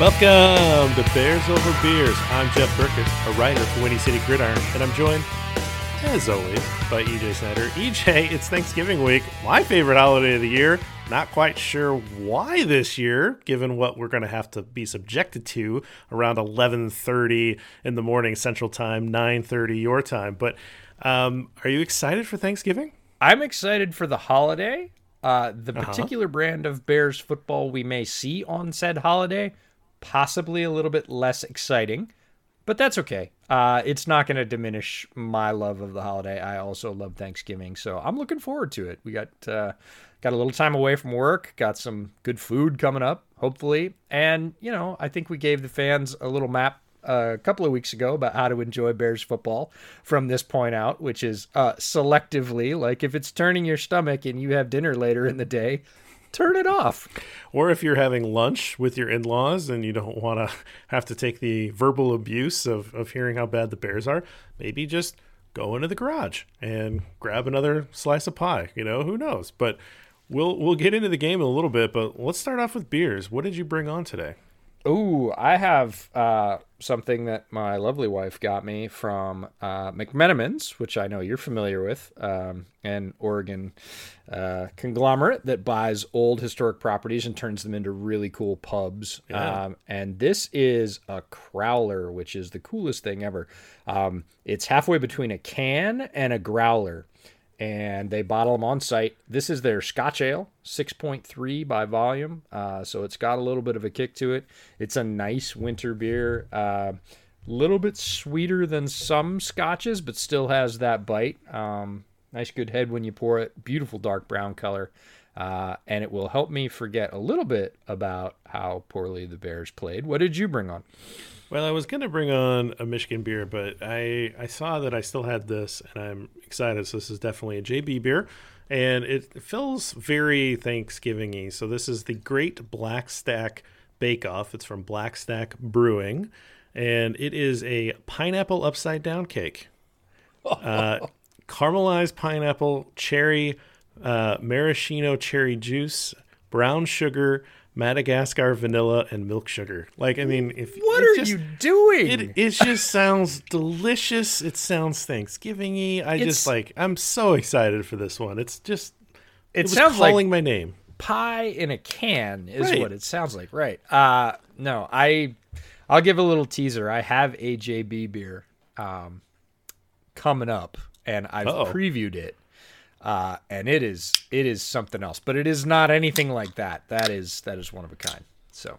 Welcome to Bears Over Beers. I'm Jeff Berckes, a writer for Windy City Gridiron, and I'm joined, as always, by EJ Snyder. EJ, it's Thanksgiving week, my favorite holiday of the year. Not quite sure why this year, given what we're going to have to be subjected to around 11:30 in the morning Central Time, 9:30 your time. But um, are you excited for Thanksgiving? I'm excited for the holiday. Uh, the particular uh-huh. brand of Bears football we may see on said holiday possibly a little bit less exciting, but that's okay. Uh, it's not going to diminish my love of the holiday. I also love Thanksgiving, so I'm looking forward to it. We got uh, got a little time away from work, got some good food coming up, hopefully, and you know I think we gave the fans a little map uh, a couple of weeks ago about how to enjoy Bears football from this point out, which is uh, selectively. Like if it's turning your stomach and you have dinner later in the day, turn it off. Or if you're having lunch with your in laws and you don't want to have to take the verbal abuse of, of hearing how bad the Bears are, maybe just go into the garage and grab another slice of pie. You know, who knows? But we'll we'll get into the game in a little bit, but let's start off with beers. What did you bring on today? Ooh, I have uh, something that my lovely wife got me from uh, McMenamins, which I know you're familiar with, um, an Oregon uh, conglomerate that buys old historic properties and turns them into really cool pubs. Yeah. Um, and this is a crowler, which is the coolest thing ever. Um, it's halfway between a can and a growler and they bottle them on site. This is their Scotch Ale, 6.3 by volume, uh, so it's got a little bit of a kick to it. It's a nice winter beer, a uh, little bit sweeter than some scotches, but still has that bite. Um, nice, good head when you pour it. Beautiful dark brown color. Uh, and it will help me forget a little bit about how poorly the Bears played. What did you bring on? Well, I was going to bring on a Michigan beer, but I I saw that I still had this, and I'm excited. So this is definitely a JB beer, and it feels very Thanksgiving-y. So this is the Great Black Stack Bake Off. It's from Black Stack Brewing, and it is a pineapple upside down cake. Uh, caramelized pineapple, cherry, uh, maraschino cherry juice, brown sugar, Madagascar vanilla and milk sugar. Like, I mean, if what are just, you doing? It, it just sounds delicious. It sounds Thanksgivingy. I it's, just like. I'm so excited for this one. It's just. It, it sounds calling like my name. Pie in a can is right. what it sounds like. Right. Uh no, I. I'll give a little teaser. I have a JB beer um, coming up, and I've Uh-oh. previewed it uh, and it is it is something else. But it is not anything like that. That is that is one of a kind. So.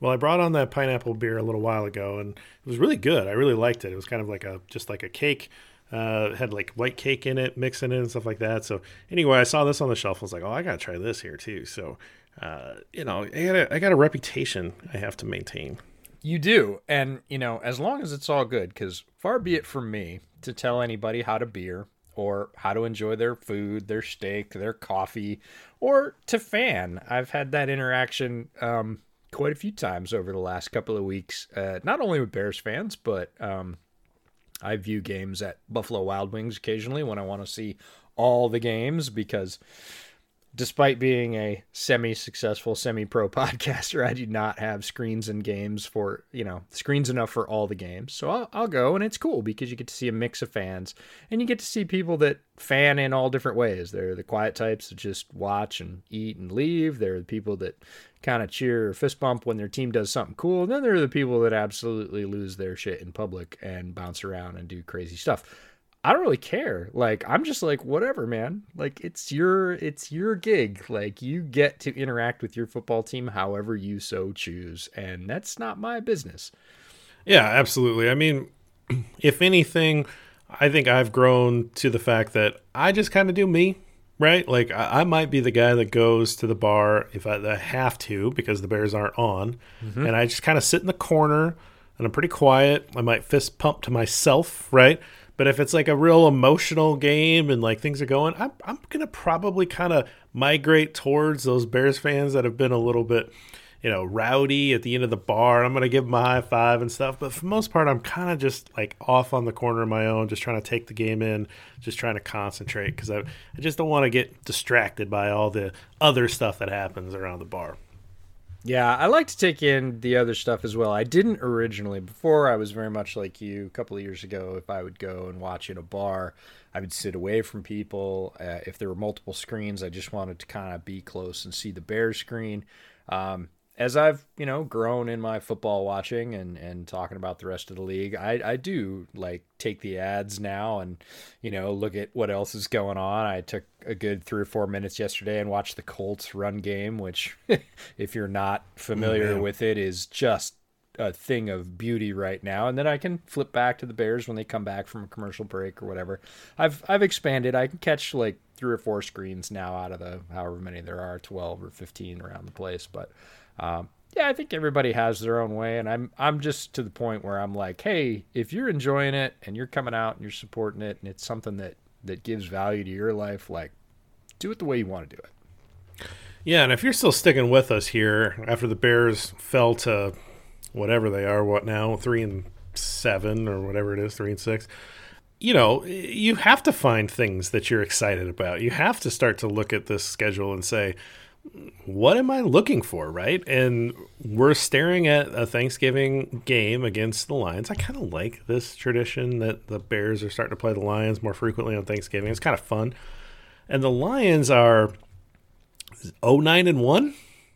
Well, I brought on that pineapple beer a little while ago, and it was really good. I really liked it. It was kind of like a just like a cake. Uh, had like white cake in it, mixing it and stuff like that. So anyway, I saw this on the shelf. I was like, oh, I gotta try this here too. So, uh, you know, I got a, I got a reputation I have to maintain. You do, and you know, as long as it's all good, because far be it from me to tell anybody how to beer or how to enjoy their food, their steak, their coffee, or to fan. I've had that interaction um, quite a few times over the last couple of weeks, uh, not only with Bears fans, but um, I view games at Buffalo Wild Wings occasionally when I want to see all the games because despite being a semi-successful semi-pro podcaster i do not have screens and games for you know screens enough for all the games. So I'll, I'll, go and it's cool because you get to see a mix of fans and you get to see people that fan in all different ways. They're the quiet types that just watch and eat and leave. They're the people that kind of cheer or fist bump when their team does something cool. And then there are the people that absolutely lose their shit in public and bounce around and do crazy stuff I don't really care. Like I'm just like whatever, man. Like it's your it's your gig. Like you get to interact with your football team however you so choose, and that's not my business. Yeah, absolutely. I mean, if anything, I think I've grown to the fact that I just kind of do me, right? Like I, I, might be the guy that goes to the bar if I, I have to because the Bears aren't on, mm-hmm. and I just kind of sit in the corner and I'm pretty quiet. I might fist pump to myself, right? But if it's like a real emotional game and like things are going, I'm, I'm going to probably kind of migrate towards those Bears fans that have been a little bit, you know, rowdy at the end of the bar. I'm going to give them a high five and stuff. But for the most part, I'm kind of just like off on the corner of my own, just trying to take the game in, just trying to concentrate because I, I just don't want to get distracted by all the other stuff that happens around the bar. Yeah, I like to take in the other stuff as well. I didn't originally. Before, I was very much like you. A couple of years ago, if I would go and watch in a bar, I would sit away from people. Uh, if there were multiple screens, I just wanted to kind of be close and see the bear screen. Um, as I've you know grown in my football watching and and talking about the rest of the league, I I do like take the ads now and you know look at what else is going on. I took a good three or four minutes yesterday and watched the Colts run game, which if you're not familiar mm-hmm. with it, is just a thing of beauty right now. And then I can flip back to the Bears when they come back from a commercial break or whatever. I've I've expanded. I can catch like three or four screens now out of the however many there are, twelve or fifteen around the place, but um, yeah, I think everybody has their own way, and I'm I'm just to the point where I'm like, hey, if you're enjoying it and you're coming out and you're supporting it, and it's something that that gives value to your life, like, do it the way you want to do it. Yeah, and if you're still sticking with us here after the Bears fell to whatever they are, what now, three and seven or whatever it is, three and six. You know, you have to find things that you're excited about. You have to start to look at this schedule and say, what am I looking for, right? And we're staring at a Thanksgiving game against the Lions. I kind of like this tradition that the Bears are starting to play the Lions more frequently on Thanksgiving. It's kind of fun. And the Lions are 09 and 1,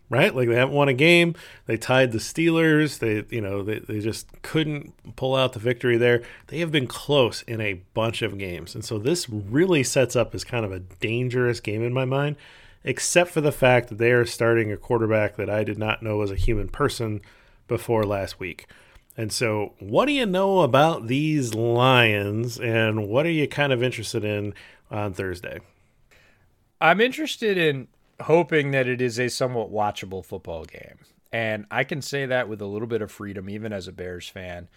right? Like they haven't won a game. They tied the Steelers. They, you know, they, they just couldn't pull out the victory there. They have been close in a bunch of games. And so this really sets up as kind of a dangerous game in my mind except for the fact that they are starting a quarterback that I did not know was a human person before last week. And so, what do you know about these Lions, and what are you kind of interested in on Thursday? I'm interested in hoping that it is a somewhat watchable football game. And I can say that with a little bit of freedom, even as a Bears fan,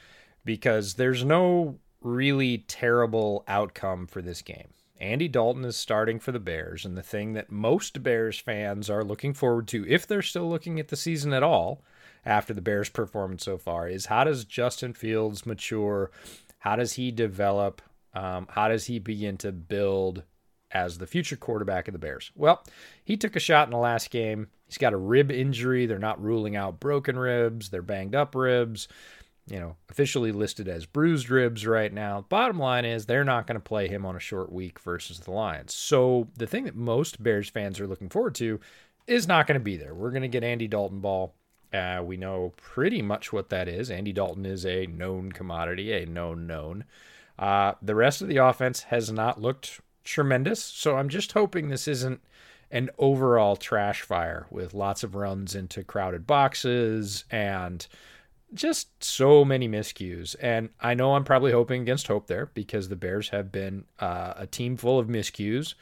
because there's no really terrible outcome for this game. Andy Dalton is starting for the Bears, and the thing that most Bears fans are looking forward to, if they're still looking at the season at all after the Bears' performance so far, is how does Justin Fields mature? How does he develop? Um, how does he begin to build as the future quarterback of the Bears? Well, he took a shot in the last game. He's got a rib injury. They're not ruling out broken ribs, they're banged up ribs you know, officially listed as bruised ribs right now. Bottom line is they're not going to play him on a short week versus the Lions. So the thing that most Bears fans are looking forward to is not going to be there. We're going to get Andy Dalton ball. Uh, we know pretty much what that is. Andy Dalton is a known commodity, a known known. Uh, the rest of the offense has not looked tremendous. So I'm just hoping this isn't an overall trash fire with lots of runs into crowded boxes and just so many miscues. And I know I'm probably hoping against hope there because the Bears have been uh, a team full of miscues,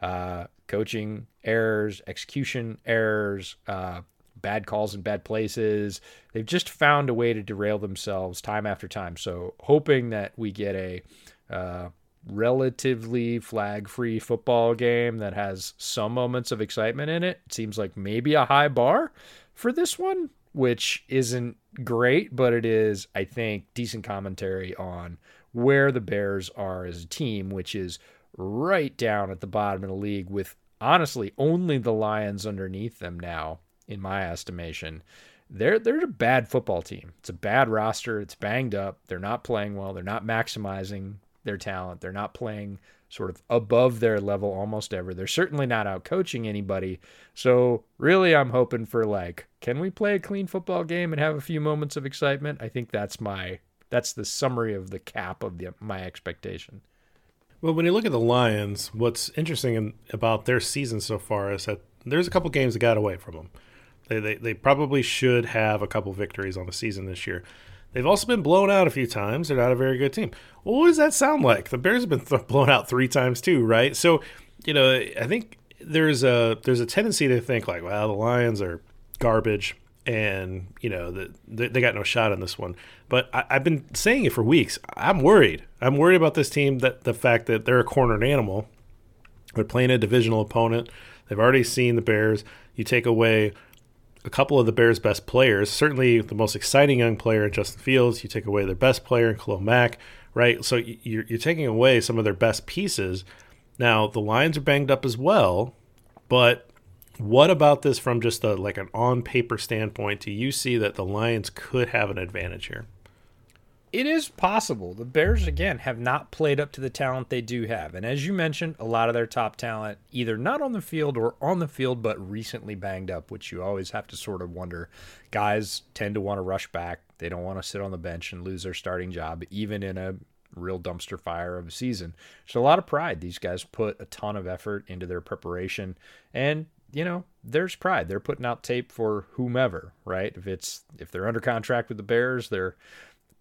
uh, coaching errors, execution errors, uh, bad calls in bad places. They've just found a way to derail themselves time after time. So hoping that we get a uh, relatively flag free football game that has some moments of excitement in it. it seems like maybe a high bar for this one which isn't great, but it is, I think, decent commentary on where the Bears are as a team, which is right down at the bottom of the league with honestly only the Lions underneath them now, in my estimation. They're they're a bad football team. It's a bad roster. It's banged up. They're not playing well. They're not maximizing their talent. They're not playing sort of above their level almost ever. They're certainly not out coaching anybody. So really I'm hoping for like, can we play a clean football game and have a few moments of excitement? I think that's my that's the summary of the cap of the my expectation. Well, when you look at the Lions, what's interesting in, about their season so far is that there's a couple games that got away from them. They, they, they probably should have a couple victories on the season this year. They've also been blown out a few times. They're not a very good team. Well, what does that sound like? The Bears have been th- blown out three times too, right? So, you know, I think there's a there's a tendency to think like, well, the Lions are garbage, and you know the, they, they got no shot on this one. But I, have been saying it for weeks. I'm worried. I'm worried about this team. That the fact that they're a cornered animal. They're playing a divisional opponent. They've already seen the Bears. You take away a couple of the Bears' best players. Certainly, the most exciting young player in Justin Fields. You take away their best player Khalil Mack, right? So you're, you're taking away some of their best pieces. Now the Lions are banged up as well, but what about this from just a like an on paper standpoint? Do you see that the Lions could have an advantage here? It is possible. The Bears again have not played up to the talent they do have. And as you mentioned, a lot of their top talent either not on the field or on the field but recently banged up, which you always have to sort of wonder. Guys tend to want to rush back. They don't want to sit on the bench and lose their starting job even in a real dumpster fire of a season. So a lot of pride. These guys put a ton of effort into their preparation and you know, there's pride. They're putting out tape for whomever, right? If it's if they're under contract with the Bears, they're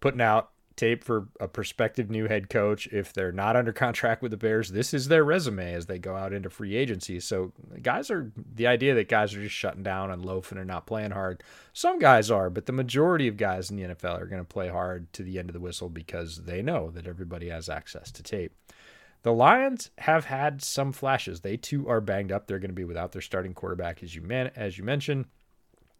putting out tape for a prospective new head coach. If they're not under contract with the Bears, this is their resume as they go out into free agency. So guys are the idea that guys are just shutting down and loafing and not playing hard. Some guys are, but the majority of guys in the NFL are going to play hard to the end of the whistle because they know that everybody has access to tape. The Lions have had some flashes. They too are banged up. They're going to be without their starting quarterback, as you man- as you mentioned.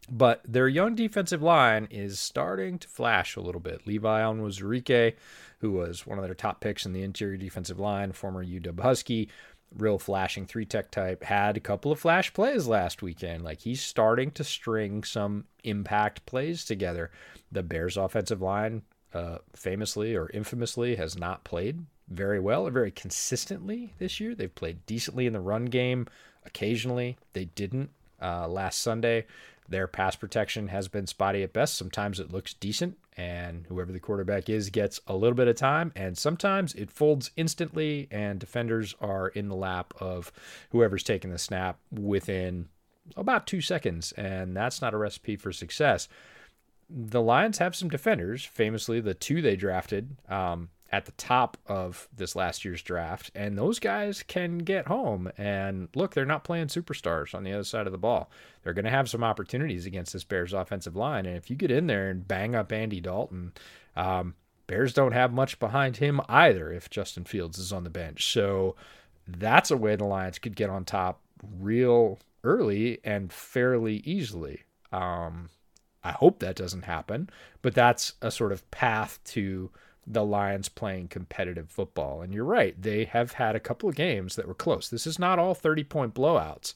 But their young defensive line is starting to flash a little bit. Levi Onwuzurike, who was one of their top picks in the interior defensive line, former UW Husky, real flashing three tech type, had a couple of flash plays last weekend. Like he's starting to string some impact plays together. The Bears' offensive line, uh, famously or infamously, has not played very well or very consistently this year. They've played decently in the run game occasionally. They didn't uh, last Sunday. Their pass protection has been spotty at best. Sometimes it looks decent, and whoever the quarterback is gets a little bit of time, and sometimes it folds instantly, and defenders are in the lap of whoever's taking the snap within about two seconds, and that's not a recipe for success. The Lions have some defenders, famously the two they drafted. Um, at the top of this last year's draft, and those guys can get home. And look, they're not playing superstars on the other side of the ball. They're going to have some opportunities against this Bears offensive line, and if you get in there and bang up Andy Dalton, um, Bears don't have much behind him either if Justin Fields is on the bench. So that's a way the Lions could get on top real early and fairly easily. Um, I hope that doesn't happen, but that's a sort of path to the Lions playing competitive football. And you're right, they have had a couple of games that were close. This is not all 30 point blowouts.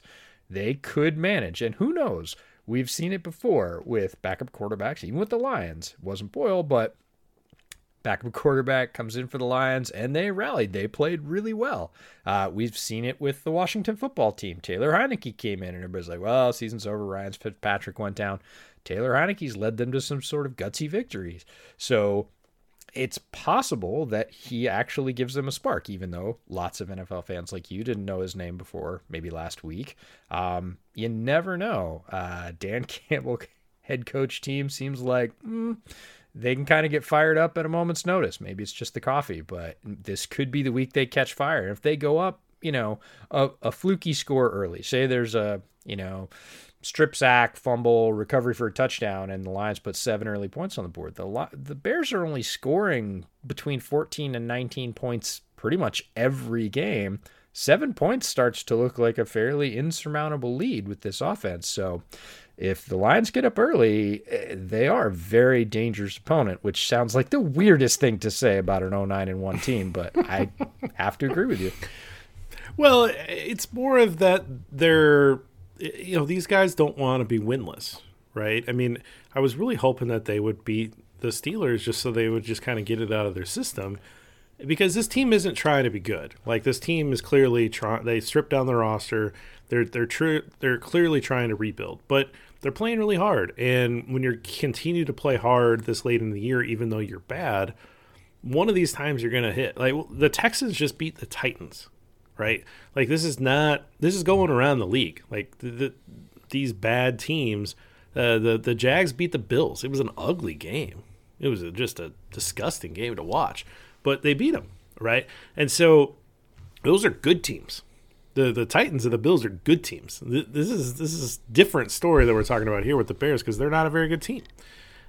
They could manage. And who knows? We've seen it before with backup quarterbacks, even with the Lions. It wasn't Boyle, but backup quarterback comes in for the Lions and they rallied. They played really well. Uh, we've seen it with the Washington football team. Taylor Heinicke came in and everybody's like, well, season's over. Ryan Fitzpatrick went down. Taylor Heinicke's led them to some sort of gutsy victories. So it's possible that he actually gives them a spark, even though lots of NFL fans like you didn't know his name before, maybe last week. Um, you never know. Uh, Dan Campbell head coach team seems like mm, they can kind of get fired up at a moment's notice. Maybe it's just the coffee, but this could be the week they catch fire. If they go up, you know, a, a fluky score early, say there's a, you know, strip sack, fumble, recovery for a touchdown, and the Lions put seven early points on the board. The the Bears are only scoring between 14 and 19 points pretty much every game. Seven points starts to look like a fairly insurmountable lead with this offense. So, if the Lions get up early, eh, they are a very dangerous opponent, which sounds like the weirdest thing to say about an 09 and 1 team, but I have to agree with you. Well, it's more of that they're you know, these guys don't want to be winless, right? I mean, I was really hoping that they would beat the Steelers just so they would just kind of get it out of their system because this team isn't trying to be good. Like this team is clearly trying they stripped down the roster. They're they're true they're clearly trying to rebuild. But they're playing really hard and when you continue to play hard this late in the year even though you're bad, one of these times you're going to hit. Like the Texans just beat the Titans, right? Like this is not this is going around the league. Like the, the these bad teams, uh, the the Jags beat the Bills. It was an ugly game. It was a, just a disgusting game to watch, but they beat them, right? And so those are good teams. The the Titans and the Bills are good teams. This is this is different story that we're talking about here with the Bears because they're not a very good team.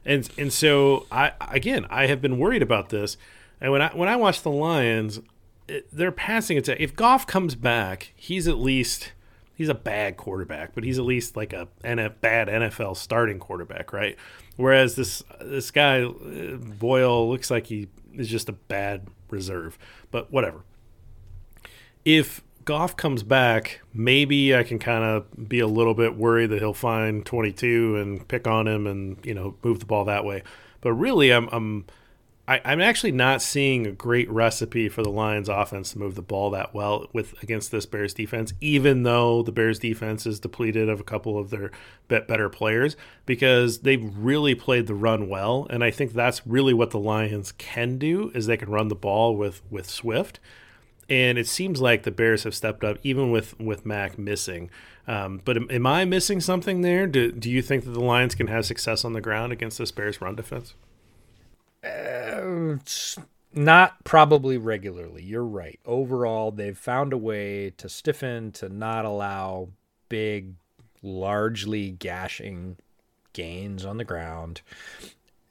And and so I again I have been worried about this. And when I when I watch the Lions, it, they're passing it to If Goff comes back, he's at least he's a bad quarterback, but he's at least like a a bad NFL starting quarterback, right? Whereas this this guy uh, Boyle looks like he is just a bad reserve. But whatever. If Goff comes back, maybe I can kind of be a little bit worried that he'll find 22 and pick on him and you know move the ball that way. But really, I'm I'm I, am actually not seeing a great recipe for the Lions offense to move the ball that well with against this Bears defense, even though the Bears defense is depleted of a couple of their better players because they've really played the run well, and I think that's really what the Lions can do is they can run the ball with with Swift and it seems like the Bears have stepped up, even with with Mack missing. Um, but am, am, I missing something there? Do Do you think that the Lions can have success on the ground against this Bears run defense? Uh, not probably regularly. You're right. Overall, they've found a way to stiffen to not allow big, largely gashing gains on the ground.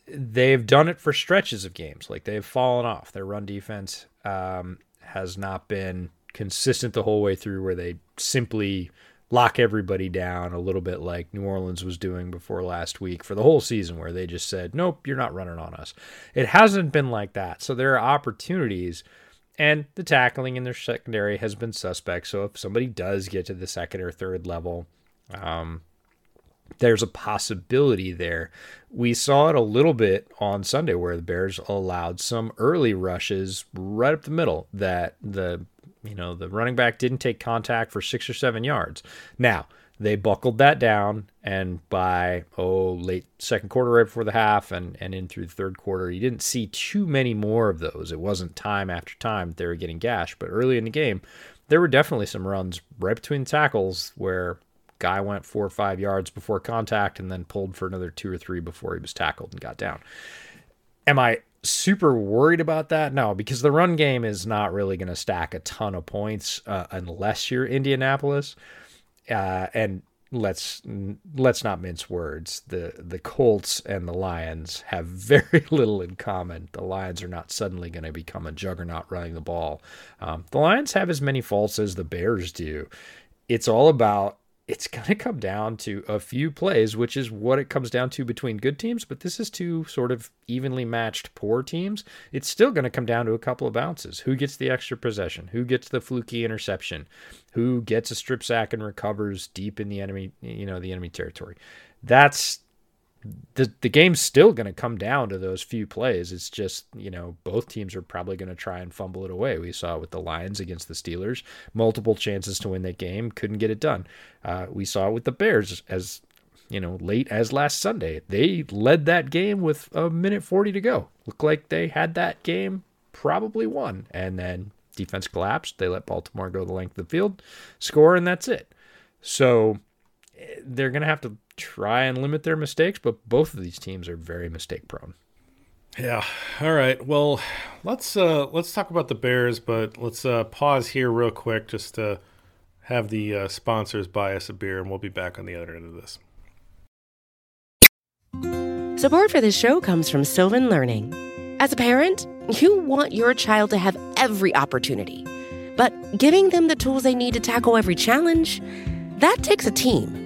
They've done it for stretches of games. Like they've fallen off. Their run defense um, has not been consistent the whole way through, where they simply lock everybody down a little bit like New Orleans was doing before last week for the whole season, where they just said, Nope, you're not running on us. It hasn't been like that. So there are opportunities, and the tackling in their secondary has been suspect. So if somebody does get to the second or third level, um, there's a possibility there. We saw it a little bit on Sunday where the Bears allowed some early rushes right up the middle that the you know the running back didn't take contact for 6 or 7 yards. Now, they buckled that down and by oh late second quarter right before the half and and in through the third quarter you didn't see too many more of those it wasn't time after time they were getting gashed but early in the game there were definitely some runs right between tackles where Guy went four or five yards before contact and then pulled for another two or three before he was tackled and got down. Am I super worried about that? No, because the run game is not really going to stack a ton of points uh, unless you're Indianapolis. Uh, and let's let's not mince words. The the Colts and the Lions have very little in common. The Lions are not suddenly going to become a juggernaut running the ball. Um, the Lions have as many faults as the Bears do. It's all about it's going to come down to a few plays, which is what it comes down to between good teams. But this is two sort of evenly matched poor teams. It's still going to come down to a couple of bounces. Who gets the extra possession? Who gets the fluky interception? Who gets a strip sack and recovers deep in the enemy, you know, the enemy territory? That's the the game's still going to come down to those few plays. It's just you know both teams are probably going to try and fumble it away. We saw it with the Lions against the Steelers, multiple chances to win that game, couldn't get it done. Uh, we saw it with the Bears as you know late as last Sunday. They led that game with a minute forty to go. Looked like they had that game probably won, and then defense collapsed. They let Baltimore go the length of the field, score, and that's it. So they're going to have to try and limit their mistakes, but both of these teams are very mistake prone. Yeah. All right. Well, let's uh let's talk about the Bears, but let's uh pause here real quick just to have the uh, sponsors buy us a beer, and we'll be back on the other end of this. Support for this show comes from Sylvan Learning. As a parent, you want your child to have every opportunity, but giving them the tools they need to tackle every challenge, that takes a team.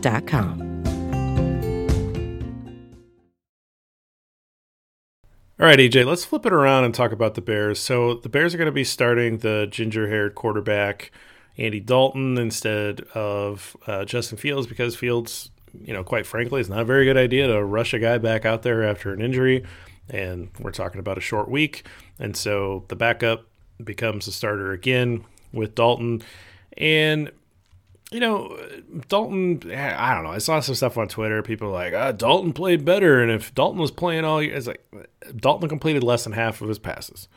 29.com. All right, EJ, let's flip it around and talk about the Bears. So the Bears are going to be starting the ginger-haired quarterback Andy Dalton instead of uh, Justin Fields because Fields, you know, quite frankly, it's not a very good idea to rush a guy back out there after an injury. And we're talking about a short week. And so the backup becomes the starter again with Dalton. And you know, Dalton, I don't know. I saw some stuff on Twitter. People like, ah, Dalton played better. And if Dalton was playing all year, it's like Dalton completed less than half of his passes.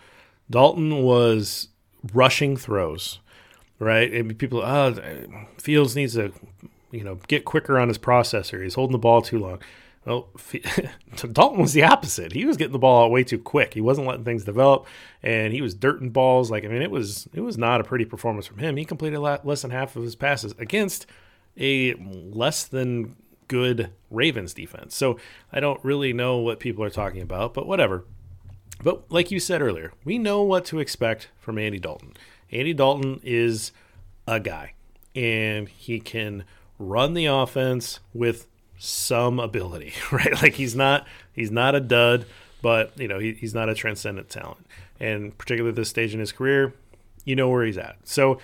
Dalton was rushing throws, right? And people, oh, Fields needs to, you know, get quicker on his processor. He's holding the ball too long. Well, Dalton was the opposite. He was getting the ball out way too quick. He wasn't letting things develop, and he was dirting balls. Like I mean, it was it was not a pretty performance from him. He completed less than half of his passes against a less than good Ravens defense. So I don't really know what people are talking about, but whatever. But like you said earlier, we know what to expect from Andy Dalton. Andy Dalton is a guy, and he can run the offense with some ability, right? Like he's not he's not a dud, but you know he, he's not a transcendent talent. And particularly at this stage in his career, you know where he's at. So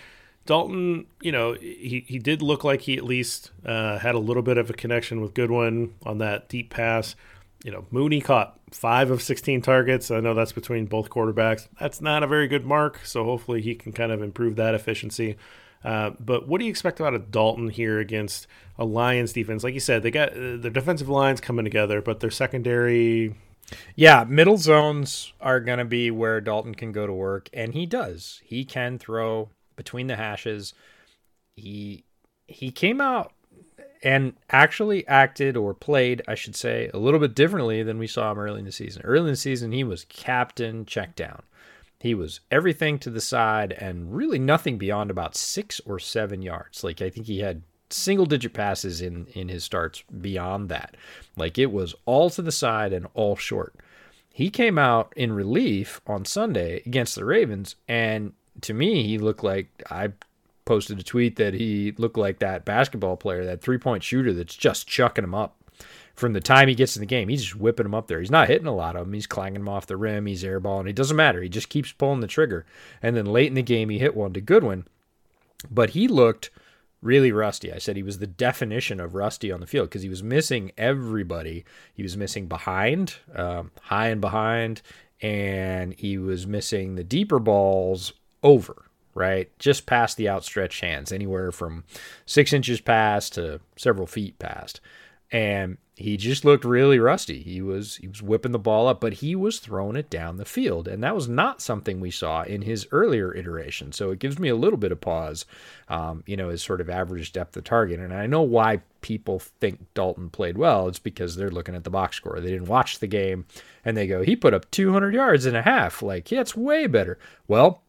Dalton, you know, he, he did look like he at least uh, had a little bit of a connection with Goodwin on that deep pass. You know, Mooney caught five of 16 targets. I know that's between both quarterbacks. That's not a very good mark. So hopefully he can kind of improve that efficiency. Uh, but what do you expect out of Dalton here against a Lions defense? Like you said, they got uh, their defensive lines coming together, but their secondary. Yeah, middle zones are going to be where Dalton can go to work, and he does. He can throw between the hashes. He he came out and actually acted or played, I should say, a little bit differently than we saw him early in the season. Early in the season, he was captain check down. He was everything to the side and really nothing beyond about six or seven yards. Like I think he had single digit passes in in his starts beyond that. Like it was all to the side and all short. He came out in relief on Sunday against the Ravens, and to me, he looked like I posted a tweet that he looked like that basketball player, that three point shooter that's just chucking him up from the time he gets in the game, he's just whipping them up there. He's not hitting a lot of them. He's clanging them off the rim. He's airballing. It doesn't matter. He just keeps pulling the trigger. And then late in the game, he hit one to Goodwin. But he looked really rusty. I said he was the definition of rusty on the field because he was missing everybody. He was missing behind, um, high and behind, and he was missing the deeper balls over right? Just past the outstretched hands, anywhere from six inches past to several feet past. And he just looked really rusty. He was he was whipping the ball up, but he was throwing it down the field, and that was not something we saw in his earlier iteration. So it gives me a little bit of pause, um, you know, his sort of average depth of target. And I know why people think Dalton played well. It's because they're looking at the box score. They didn't watch the game, and they go, he put up 200 yards and a half. Like, yeah, it's way better. Well,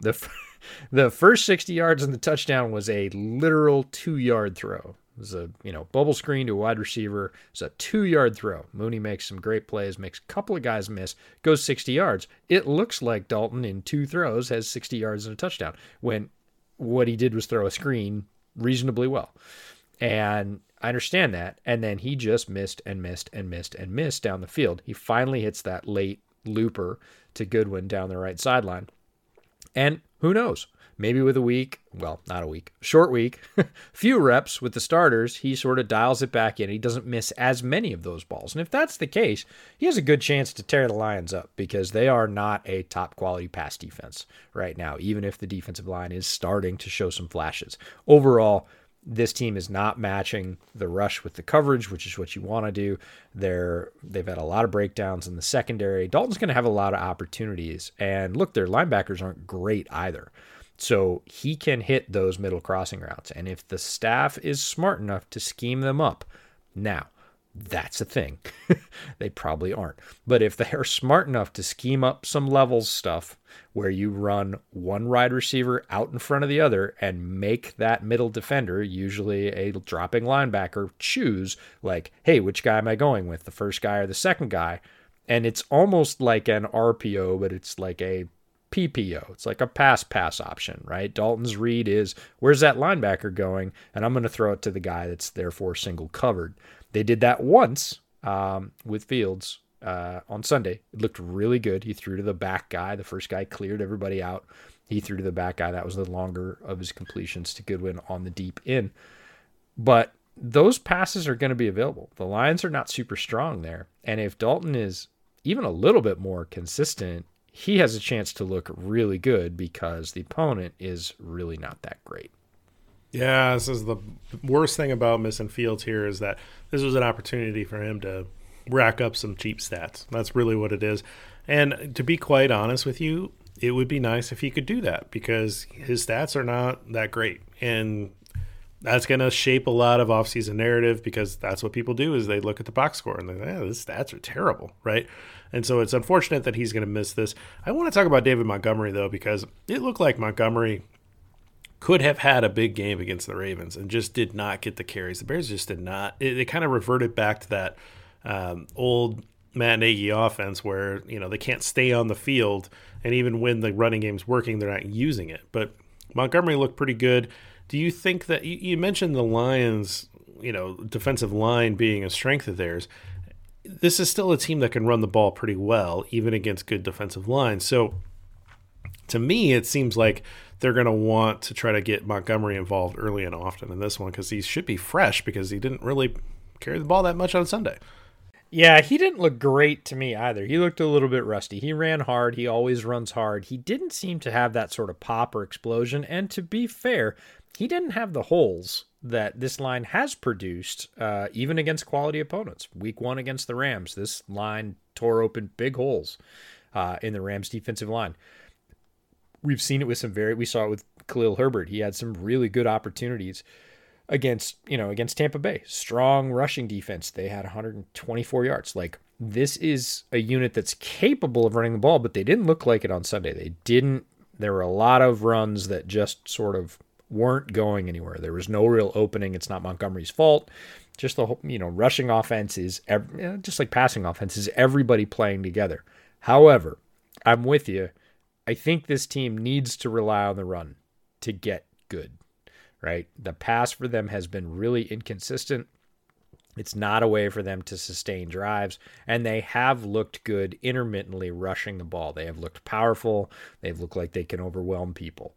the the first 60 yards and the touchdown was a literal two yard throw. It was a you know bubble screen to a wide receiver. It's a two yard throw. Mooney makes some great plays, makes a couple of guys miss, goes 60 yards. It looks like Dalton in two throws has 60 yards and a touchdown. When what he did was throw a screen reasonably well. And I understand that. And then he just missed and missed and missed and missed down the field. He finally hits that late looper to Goodwin down the right sideline. And who knows? Maybe with a week, well, not a week, short week, few reps with the starters, he sort of dials it back in. He doesn't miss as many of those balls. And if that's the case, he has a good chance to tear the Lions up because they are not a top quality pass defense right now, even if the defensive line is starting to show some flashes. Overall, this team is not matching the rush with the coverage, which is what you want to do. They're they've had a lot of breakdowns in the secondary. Dalton's going to have a lot of opportunities, and look, their linebackers aren't great either. So he can hit those middle crossing routes. And if the staff is smart enough to scheme them up, now, that's a thing. they probably aren't. But if they are smart enough to scheme up some levels stuff where you run one wide receiver out in front of the other and make that middle defender, usually a dropping linebacker, choose, like, hey, which guy am I going with? The first guy or the second guy? And it's almost like an RPO, but it's like a PPO. It's like a pass pass option, right? Dalton's read is where's that linebacker going? And I'm going to throw it to the guy that's therefore single covered. They did that once um, with Fields uh, on Sunday. It looked really good. He threw to the back guy. The first guy cleared everybody out. He threw to the back guy. That was the longer of his completions to Goodwin on the deep in. But those passes are going to be available. The Lions are not super strong there. And if Dalton is even a little bit more consistent, he has a chance to look really good because the opponent is really not that great. Yeah, this is the worst thing about missing Fields here is that this was an opportunity for him to rack up some cheap stats. That's really what it is. And to be quite honest with you, it would be nice if he could do that because his stats are not that great. And that's going to shape a lot of offseason narrative because that's what people do is they look at the box score and they say, yeah, his stats are terrible, right? And so it's unfortunate that he's going to miss this. I want to talk about David Montgomery, though, because it looked like Montgomery could have had a big game against the Ravens and just did not get the carries. The Bears just did not. It, it kind of reverted back to that um, old Matt Nagy offense where you know they can't stay on the field, and even when the running game's working, they're not using it. But Montgomery looked pretty good. Do you think that you, you mentioned the Lions, you know, defensive line being a strength of theirs? This is still a team that can run the ball pretty well, even against good defensive lines. So, to me, it seems like they're going to want to try to get Montgomery involved early and often in this one because he should be fresh because he didn't really carry the ball that much on Sunday. Yeah, he didn't look great to me either. He looked a little bit rusty. He ran hard. He always runs hard. He didn't seem to have that sort of pop or explosion. And to be fair, he didn't have the holes that this line has produced, uh, even against quality opponents. Week one against the Rams, this line tore open big holes uh, in the Rams' defensive line we've seen it with some very we saw it with Khalil Herbert. He had some really good opportunities against, you know, against Tampa Bay. Strong rushing defense. They had 124 yards. Like this is a unit that's capable of running the ball, but they didn't look like it on Sunday. They didn't there were a lot of runs that just sort of weren't going anywhere. There was no real opening. It's not Montgomery's fault. Just the whole, you know, rushing offense is just like passing offense is everybody playing together. However, I'm with you I think this team needs to rely on the run to get good, right? The pass for them has been really inconsistent. It's not a way for them to sustain drives, and they have looked good intermittently rushing the ball. They have looked powerful. They've looked like they can overwhelm people.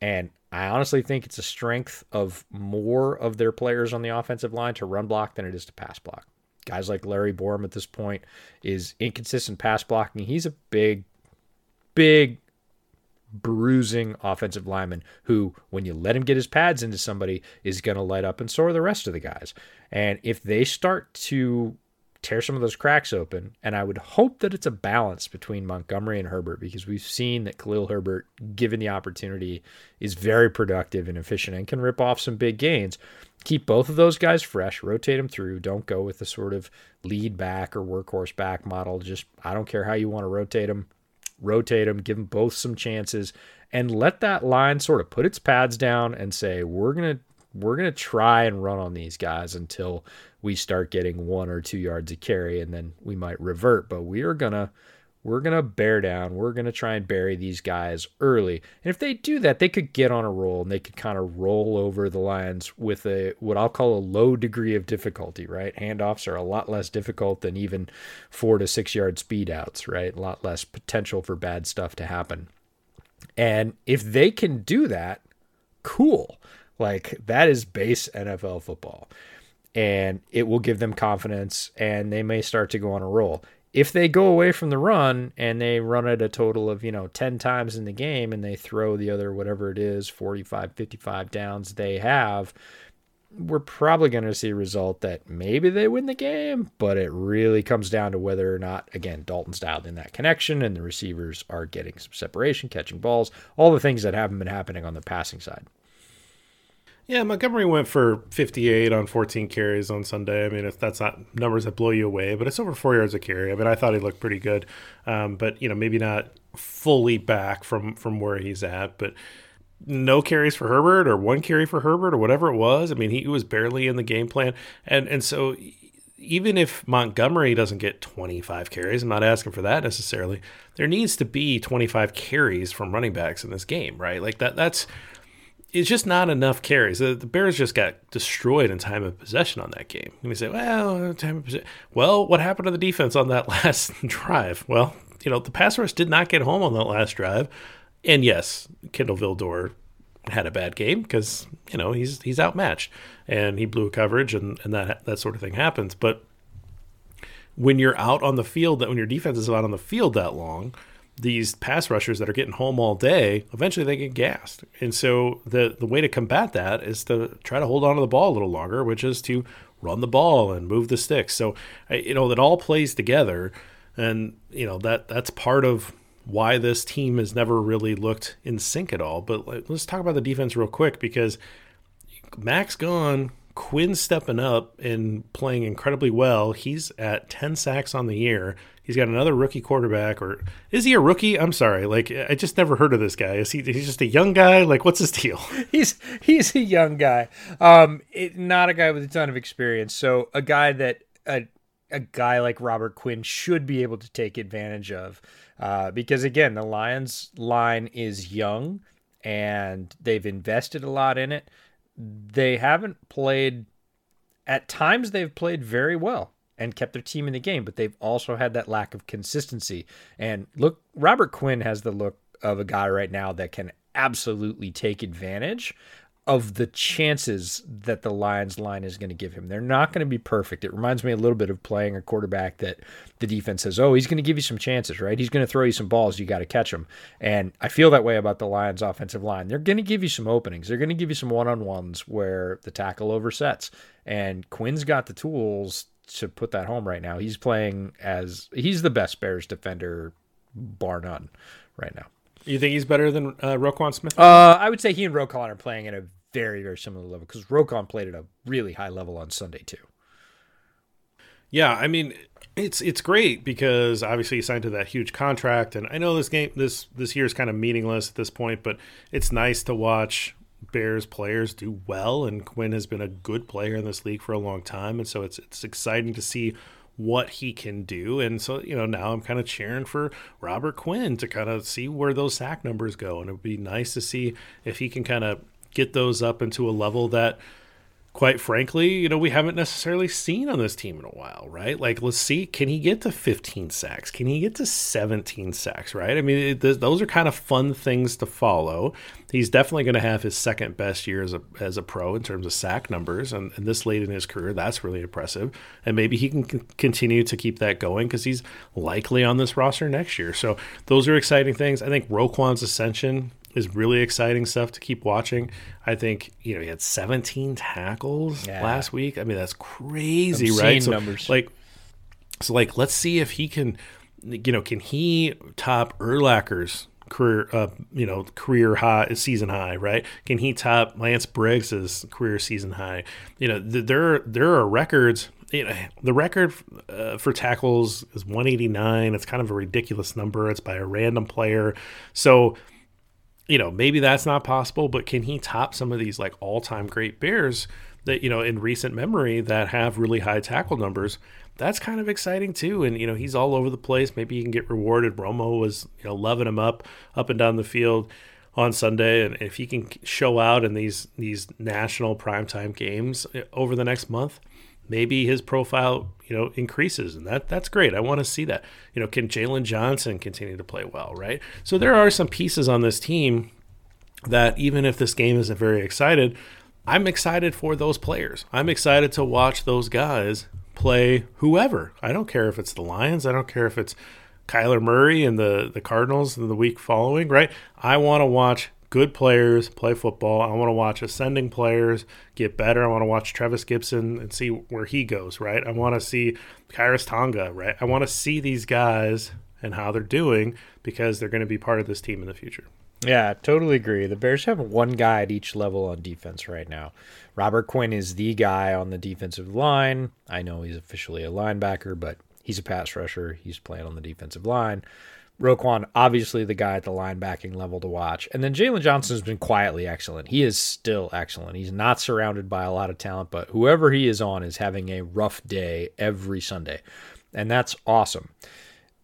And I honestly think it's a strength of more of their players on the offensive line to run block than it is to pass block. Guys like Larry Borom at this point is inconsistent pass blocking. He's a big, big bruising offensive lineman who, when you let him get his pads into somebody, is going to light up and so are the rest of the guys. And if they start to tear some of those cracks open, and I would hope that it's a balance between Montgomery and Herbert because we've seen that Khalil Herbert, given the opportunity, is very productive and efficient and can rip off some big gains. Keep both of those guys fresh, rotate them through. Don't go with the sort of lead back or workhorse back model. Just, I don't care how you want to rotate them rotate them, give them both some chances, and let that line sort of put its pads down and say, we're going to we're going to try and run on these guys until we start getting one or two yards of carry and then we might revert but we are going to we're going to bear down. We're going to try and bury these guys early. And if they do that, they could get on a roll and they could kind of roll over the Lions with a what I'll call a low degree of difficulty, right? Handoffs are a lot less difficult than even 4 to 6 yard speed outs, right? A lot less potential for bad stuff to happen. And if they can do that, cool. Like that is base NFL football. And it will give them confidence and they may start to go on a roll if they go away from the run and they run it a total of, you know, 10 times in the game and they throw the other, whatever it is, 45, 55 downs they have, we're probably going to see a result that maybe they win the game, but it really comes down to whether or not, again, Dalton's dialed in that connection and the receivers are getting some separation, catching balls, all the things that haven't been happening on the passing side. Yeah, Montgomery went for 58 on 14 carries on Sunday. I mean, if that's not numbers that blow you away, but it's over four yards a carry. I mean, I thought he looked pretty good, um, but you know, maybe not fully back from from where he's at. But no carries for Herbert or one carry for Herbert or whatever it was. I mean, he was barely in the game plan, and and so even if Montgomery doesn't get 25 carries, I'm not asking for that necessarily. There needs to be 25 carries from running backs in this game, right? Like that. That's it's just not enough carries. The, the, Bears just got destroyed in time of possession on that game. And we say, well, time of possession. Well, what happened to the defense on that last drive? Well, you know, the pass rush did not get home on that last drive. And yes, Kindle Vildor had a bad game because you know he's he's outmatched and he blew a coverage and, and that that sort of thing happens. But when you're out on the field, that when your defense is out on the field that long, these pass rushers that are getting home all day, eventually they get gassed. And so the the way to combat that is to try to hold on to the ball a little longer, which is to run the ball and move the sticks. So you know that all plays together, and you know that that's part of why this team has never really looked in sync at all. But let's talk about the defense real quick because Mack's gone, Quinn stepping up and playing incredibly well. He's at 10 sacks on the year. He's got another rookie quarterback, or is he a rookie? I'm sorry, like I just never heard of this guy. Is he? He's just a young guy. Like, what's his deal? He's he's a young guy, um, it, not a guy with a ton of experience. So a guy that a a guy like Robert Quinn should be able to take advantage of, uh, because again, the Lions line is young and they've invested a lot in it. They haven't played. At times, they've played very well and kept their team in the game, but they've also had that lack of consistency. And look, Robert Quinn has the look of a guy right now that can absolutely take advantage of the chances that the Lions line is going to give him. They're not going to be perfect. It reminds me a little bit of playing a quarterback that the defense says, "Oh, he's going to give you some chances, right? He's going to throw you some balls, you got to catch them." And I feel that way about the Lions offensive line. They're going to give you some openings. They're going to give you some one-on-ones where the tackle oversets. And Quinn's got the tools to put that home right now. He's playing as he's the best Bears defender, bar none, right now. You think he's better than uh, Roquan Smith? Uh, I would say he and Roquan are playing at a very, very similar level because Roquan played at a really high level on Sunday too. Yeah, I mean, it's it's great because obviously he signed to that huge contract, and I know this game this this year is kind of meaningless at this point, but it's nice to watch Bears players do well, and Quinn has been a good player in this league for a long time, and so it's it's exciting to see what he can do. And so, you know, now I'm kind of cheering for Robert Quinn to kind of see where those sack numbers go, and it would be nice to see if he can kind of get those up into a level that quite frankly, you know, we haven't necessarily seen on this team in a while, right? Like, let's see, can he get to 15 sacks? Can he get to 17 sacks, right? I mean, it, th- those are kind of fun things to follow. He's definitely going to have his second best year as a, as a pro in terms of sack numbers. And, and this late in his career, that's really impressive. And maybe he can c- continue to keep that going because he's likely on this roster next year. So, those are exciting things. I think Roquan's ascension is really exciting stuff to keep watching. I think you know he had 17 tackles yeah. last week. I mean that's crazy, right? So, numbers. Like, so like let's see if he can, you know, can he top Urlacher's career, uh, you know, career high, season high, right? Can he top Lance Briggs's career season high? You know, th- there there are records. You know, the record uh, for tackles is 189. It's kind of a ridiculous number. It's by a random player. So you know, maybe that's not possible, but can he top some of these like all time great Bears that, you know, in recent memory that have really high tackle numbers? That's kind of exciting too. And, you know, he's all over the place. Maybe he can get rewarded. Romo was, you know, loving him up, up and down the field on Sunday. And if he can show out in these, these national primetime games eh, over the next month, maybe his profile, you know, increases, and that that's great. I want to see that. You know, can Jaylon Johnson continue to play well, right? So there are some pieces on this team that even if this game isn't very excited, I'm excited for those players. I'm excited to watch those guys play whoever. I don't care if it's the Lions. I don't care if it's Kyler Murray and the the Cardinals in the week following, right? I want to watch good players play football. I want to watch ascending players get better. I want to watch Trevis Gipson and see where he goes, right? I want to see Khyiris Tonga, right? I want to see these guys and how they're doing because they're going to be part of this team in the future. Yeah, totally agree. The Bears have one guy at each level on defense right now. Robert Quinn is the guy on the defensive line. I know he's officially a linebacker, but he's a pass rusher. He's playing on the defensive line. Roquan, obviously the guy at the linebacking level to watch. And then Jaylon Johnson has been quietly excellent. He is still excellent. He's not surrounded by a lot of talent, but whoever he is on is having a rough day every Sunday. And that's awesome.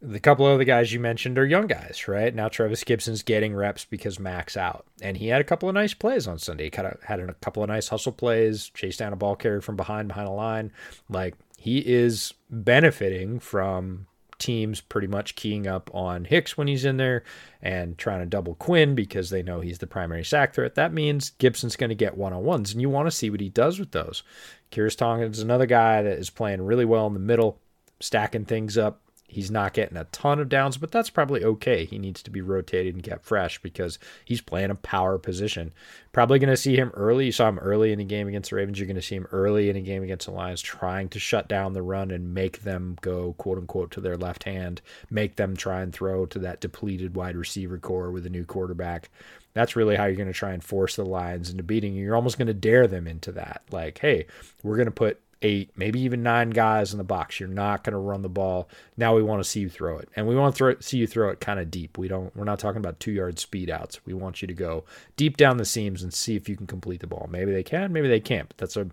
The couple of the guys you mentioned are young guys, right? Now Trevis Gipson's getting reps because Mack's out. And he had a couple of nice plays on Sunday. He kind of had a couple of nice hustle plays, chased down a ball carrier from behind, behind a line. Like, he is benefiting from teams pretty much keying up on Hicks when he's in there and trying to double Quinn because they know he's the primary sack threat. That means Gipson's going to get one on ones, and you want to see what he does with those. Khyiris Tonga is another guy that is playing really well in the middle, stacking things up, He's not getting a ton of downs, but that's probably okay. He needs to be rotated and kept fresh because he's playing a power position. Probably going to see him early. You saw him early in the game against the Ravens. You're going to see him early in a game against the Lions trying to shut down the run and make them go, quote unquote, to their left hand, make them try and throw to that depleted wide receiver corps with a new quarterback. That's really how you're going to try and force the Lions into beating you. You're almost going to dare them into that. Like, hey, we're going to put eight, maybe even nine guys in the box. You're not going to run the ball. Now we want to see you throw it, and we want to throw, see you throw it kind of deep. We don't. We're not talking about two yard speed outs. We want you to go deep down the seams and see if you can complete the ball. Maybe they can, maybe they can't. But that's a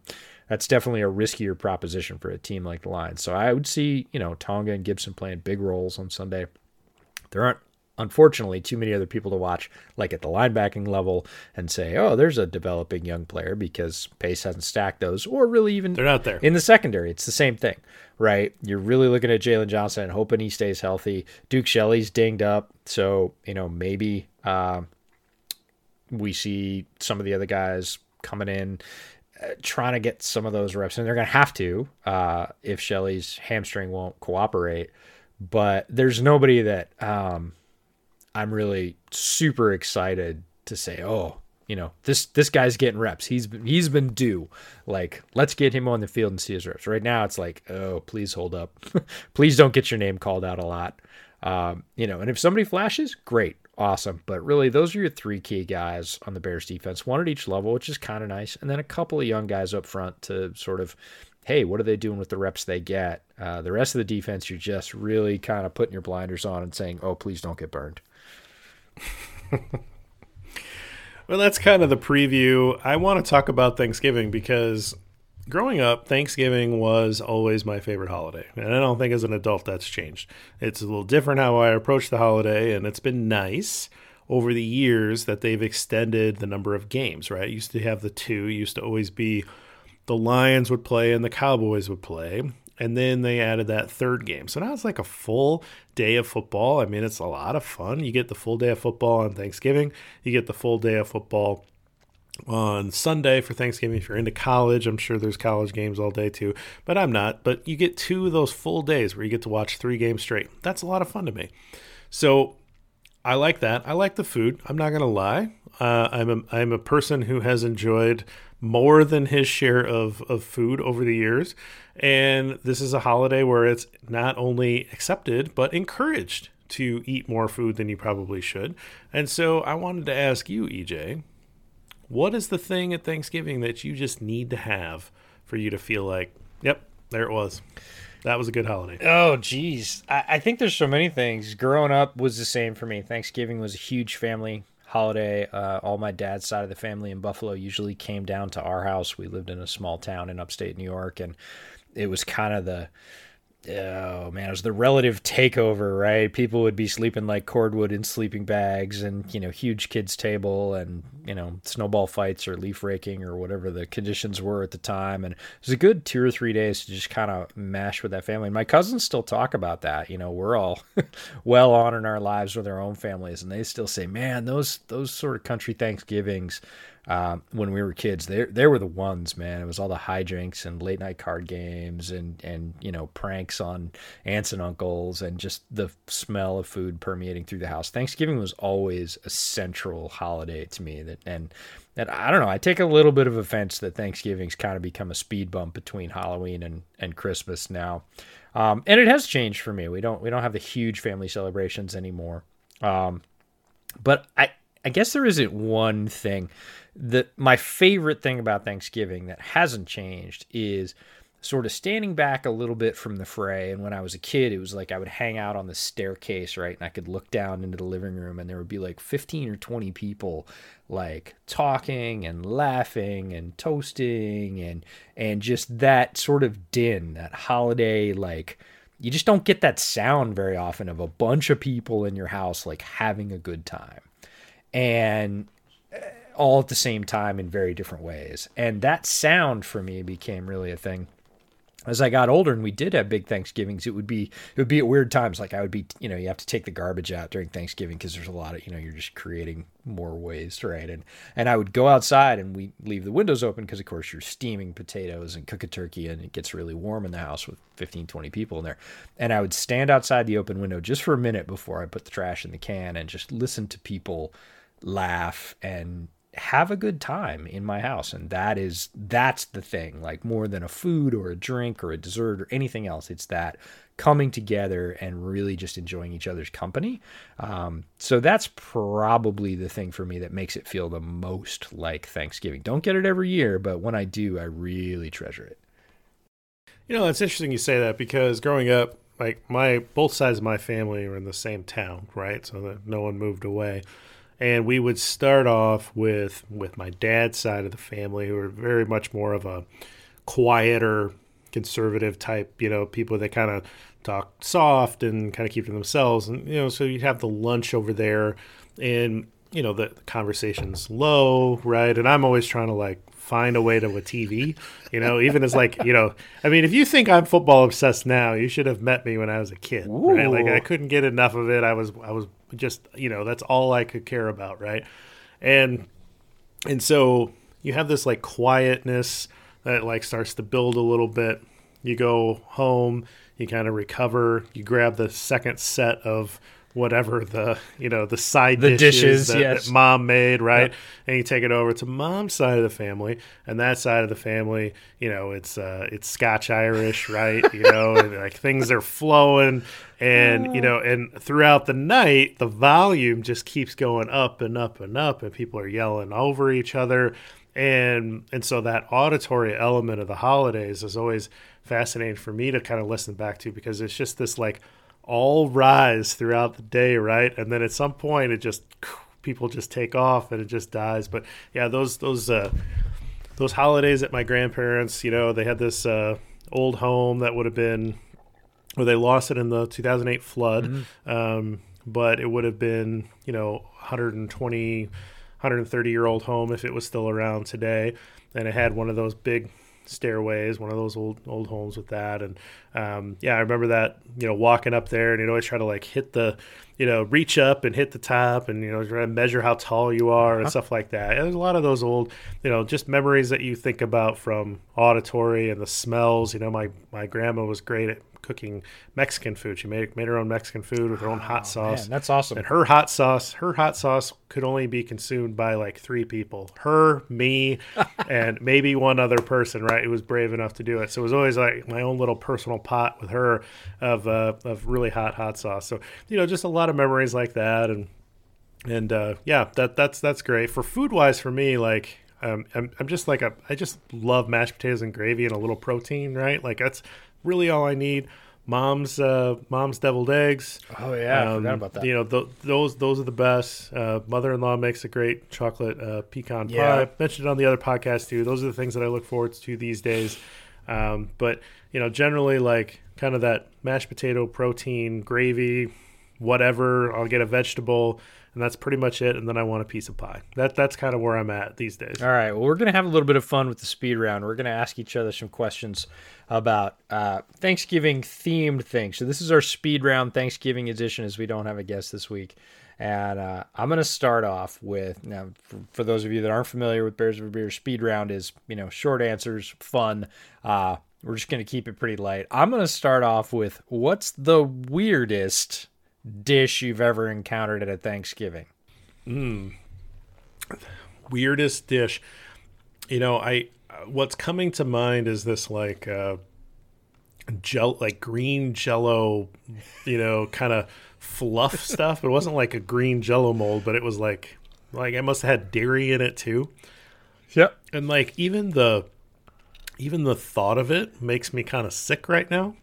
that's definitely a riskier proposition for a team like the Lions. So I would see you know Tonga and Gipson playing big roles on Sunday. There aren't unfortunately too many other people to watch like at the linebacking level and say oh there's a developing young player because pace hasn't stacked those or really even they're not there. in the secondary. It's the same thing right? You're really looking at Jaylon johnson and hoping he stays healthy. Duke shelley's dinged up. So you know maybe uh, we see some of the other guys coming in uh, trying to get some of those reps. And they're going to have to uh, if shelley's hamstring won't cooperate. But there's nobody that um, I'm really super excited to say, oh, you know, this this guy's getting reps. He's he's been due. Like, let's get him on the field and see his reps. Right now, it's like, oh, please hold up. please don't get your name called out a lot. Um, you know, and if somebody flashes, great, awesome. But really, those are your three key guys on the Bears defense, one at each level, which is kind of nice, and then a couple of young guys up front to sort of, hey, what are they doing with the reps they get? Uh, the rest of the defense, you're just really kind of putting your blinders on and saying, oh, please don't get burned. well, that's kind of the preview. I want to talk about Thanksgiving because growing up, Thanksgiving was always my favorite holiday. And I don't think as an adult that's changed. It's a little different how I approach the holiday, and it's been nice over the years that they've extended the number of games, right? used to have the two, used to always be the Lions would play and the Cowboys would play and then they added that third game. So now it's like a full day of football. I mean, it's a lot of fun. You get the full day of football on Thanksgiving, you get the full day of football on Sunday for Thanksgiving. If you're into college, I'm sure there's college games all day too, but I'm not. But you get two of those full days where you get to watch three games straight. That's a lot of fun to me. So I like that. I like the food. I'm not gonna lie. Uh, I'm a I'm a person who has enjoyed more than his share of, of food over the years. And this is a holiday where it's not only accepted, but encouraged to eat more food than you probably should. And so I wanted to ask you, EJ, what is the thing at Thanksgiving that you just need to have for you to feel like, yep, there it was? That was a good holiday. Oh, geez. I, I think there's so many things. Growing up was the same for me. Thanksgiving was a huge family holiday. Uh, all my dad's side of the family in Buffalo usually came down to our house. We lived in a small town in upstate New York, and it was kind of the oh man, it was the relative takeover, right? People would be sleeping like cordwood in sleeping bags and, you know, huge kids' table and, you know, snowball fights or leaf raking or whatever the conditions were at the time. And it was a good two or three days to just kind of mash with that family. And my cousins still talk about that. You know, we're all well on in our lives with our own families and they still say, man, those, those sort of country Thanksgivings um, when we were kids. They they were the ones, man. It was all the hijinks and late night card games and and you know pranks on aunts and uncles and just the smell of food permeating through the house. Thanksgiving was always a central holiday to me. That and and I don't know. I take a little bit of offense that Thanksgiving's kind of become a speed bump between Halloween and and Christmas now. Um, and it has changed for me. We don't we don't have the huge family celebrations anymore. Um, but I I guess there isn't one thing that my favorite thing about Thanksgiving that hasn't changed is sort of standing back a little bit from the fray. And when I was a kid, it was like I would hang out on the staircase, right? And I could look down into the living room and there would be like 15 or 20 people like talking and laughing and toasting and and just that sort of din, that holiday like you just don't get that sound very often of a bunch of people in your house like having a good time. And eh, all at the same time in very different ways. And that sound for me became really a thing as I got older and we did have big Thanksgivings, it would be it would be at weird times. Like I would be, you know, you have to take the garbage out during Thanksgiving because there's a lot of, you know, you're just creating more waste, right? And and I would go outside and we leave the windows open because of course you're steaming potatoes and cook a turkey and it gets really warm in the house with 15, 20 people in there. And I would stand outside the open window just for a minute before I put the trash in the can and just listen to people laugh and have a good time in my house. And that is that's the thing like more than a food or a drink or a dessert or anything else. It's that coming together and really just enjoying each other's company. Um, so that's probably the thing for me that makes it feel the most like thanksgiving. Don't get it every year but when i do i really treasure it. You know it's interesting you say that because growing up like my both sides of my family were in the same town right? So that no one moved away and we would start off with with my dad's side of the family who were very much more of a quieter conservative type you know people that kind of talk soft and kind of keep to themselves and you know so you'd have the lunch over there and you know the, the conversation's low right and i'm always trying to like find a way to a TV. You know, even as like you know, I mean, if you think I'm football obsessed now, you should have met me when I was a kid. Right? Like I couldn't get enough of it. I was I was just you know that's all I could care about, right? And and so you have this like quietness that like starts to build a little bit. You go home, you kind of recover, you grab the second set of whatever the you know the side the dishes, dishes that, yes. that mom made right yep. and you take it over to mom's side of the family and that side of the family you know it's uh it's scotch irish right you know and like things are flowing and you know and throughout the night the volume just keeps going up and up and up and people are yelling over each other and and so that auditory element of the holidays is always fascinating for me to kind of listen back to because it's just this like all rise throughout the day, right? And then at some point, it just people just take off and it just dies. But yeah, those those uh, those holidays at my grandparents, you know, they had this uh, old home that would have been where they lost it in the 2008 flood, mm-hmm. um, but it would have been you know 120, 130 year old home if it was still around today, and it had one of those big stairways, one of those old old homes with that. And um, yeah, I remember that you know walking up there, and you'd always try to like hit the, you know, reach up and hit the top, and you know try to measure how tall you are and uh-huh. stuff like that. And there's a lot of those old, you know, just memories that you think about from auditory and the smells. You know, my my grandma was great at cooking Mexican food. She made made her own Mexican food with her own hot sauce. Man, that's awesome. And her hot sauce, her hot sauce could only be consumed by like three people: her, me, and maybe one other person. Right, who was brave enough to do it. So it was always like my own little personal pot with her of uh, of really hot hot sauce. So you know, just a lot of memories like that, and and uh, yeah, that that's that's great for food wise for me. Like um, I'm, I'm just like a, I just love mashed potatoes and gravy and a little protein, right? Like that's really all I need. Mom's uh, mom's deviled eggs. Oh yeah, um, I forgot about that. You know th- those those are the best. Uh, mother-in-law makes a great chocolate uh, pecan yeah. pie. Mentioned it on the other podcast too. Those are the things that I look forward to these days. Um, but you know, generally like kind of that mashed potato, protein, gravy, whatever. I'll get a vegetable and that's pretty much it. And then I want a piece of pie. That that's kind of where I'm at these days. All right. Well, we're gonna have a little bit of fun with the speed round. We're gonna ask each other some questions about uh, Thanksgiving themed things. So this is our speed round Thanksgiving edition, as we don't have a guest this week. And uh, I'm going to start off with now for, for, those of you that aren't familiar with Bears Over Beers, speed round is you know short answers, fun. Uh, we're just going to keep it pretty light. I'm going to start off with what's the weirdest dish you've ever encountered at a Thanksgiving? Mm. Weirdest dish. You know, I what's coming to mind is this like uh gel like green jello, you know, kind of fluff stuff. It wasn't like a green jello mold, but it was like Like it must have had dairy in it too. Yep. And like even the even the thought of it makes me kind of sick right now.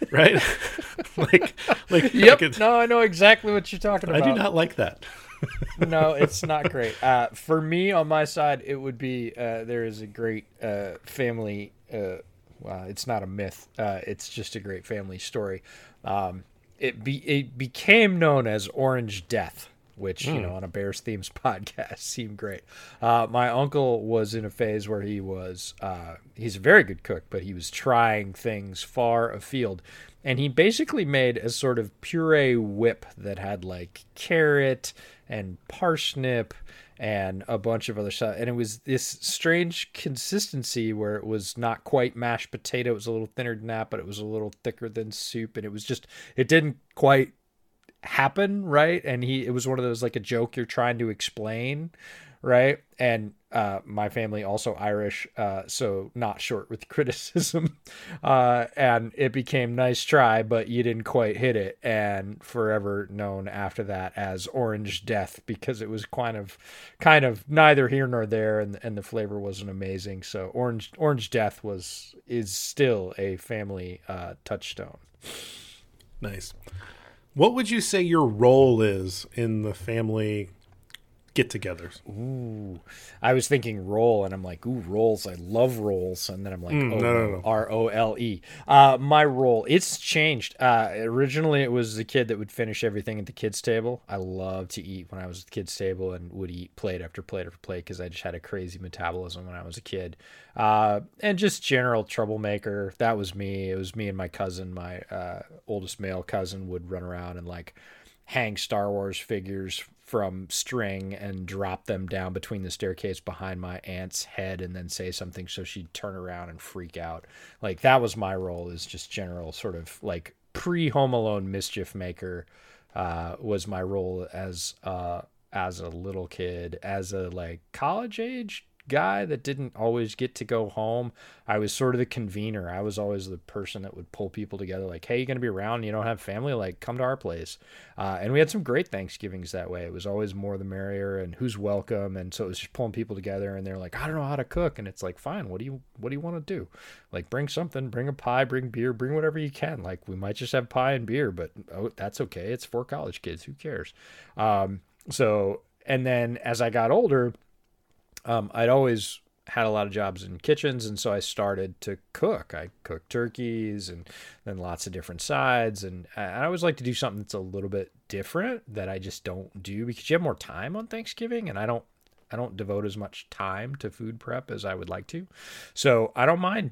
Right? like like Yep. like no, I know exactly what you're talking about. I do not like that. no, it's not great. Uh, for me, on my side, it would be uh, there is a great uh, family. Uh, well, it's not a myth. Uh, it's just a great family story. Um, it be it became known as Orange Death, which you know on a Bears themes podcast seemed great. Uh, my uncle was in a phase where he was uh, he's a very good cook, but he was trying things far afield. And he basically made a sort of puree whip that had like carrot and parsnip and a bunch of other stuff. And it was this strange consistency where it was not quite mashed potato. It was a little thinner than that, but it was a little thicker than soup. And it was just, it didn't quite happen right? And he it was one of those like a joke you're trying to explain right? And uh my family also irish uh so not short with criticism. Uh and it became nice try but you didn't quite hit it. And forever known after that as orange death because it was kind of kind of neither here nor there and and the flavor wasn't amazing. So orange orange death was is still a family uh touchstone. Nice. What would you say your role is in the family get-togethers? Ooh, I was thinking roll, and I'm like, ooh, rolls. I love rolls, and then I'm like, Mm, oh, no, no, no. R O L E. Uh, my role, it's changed. Uh, originally, it was the kid that would finish everything at the kids' table. I loved to eat when I was at the kids' table, and would eat plate after plate after plate because I just had a crazy metabolism when I was a kid. Uh, and just general troublemaker. That was me. It was me and my cousin, my uh, oldest male cousin, would run around and like hang Star Wars figures from string and drop them down between the staircase behind my aunt's head and then say something so she'd turn around and freak out. Like that was my role is just general sort of like pre Home Alone mischief maker uh, was my role as uh, as a little kid, as a like college age guy that didn't always get to go home. I was sort of the convener. I was always the person that would pull people together like, hey, you going to be around? You don't have family? Like, come to our place. Uh, and we had some great Thanksgivings that way. It was always more the merrier and who's welcome. And so it was just pulling people together and they're like, I don't know how to cook. And it's like, fine, what do you, what do you want to do? Like, bring something, bring a pie, bring beer, bring whatever you can. Like, we might just have pie and beer, but oh, that's okay. It's for college kids. Who cares? Um, so, and then as I got older, um, I'd always had a lot of jobs in kitchens, and so I started to cook. I cooked turkeys and then lots of different sides, and I always like to do something that's a little bit different that I just don't do because you have more time on Thanksgiving, and I don't. I don't devote as much time to food prep as I would like to, so I don't mind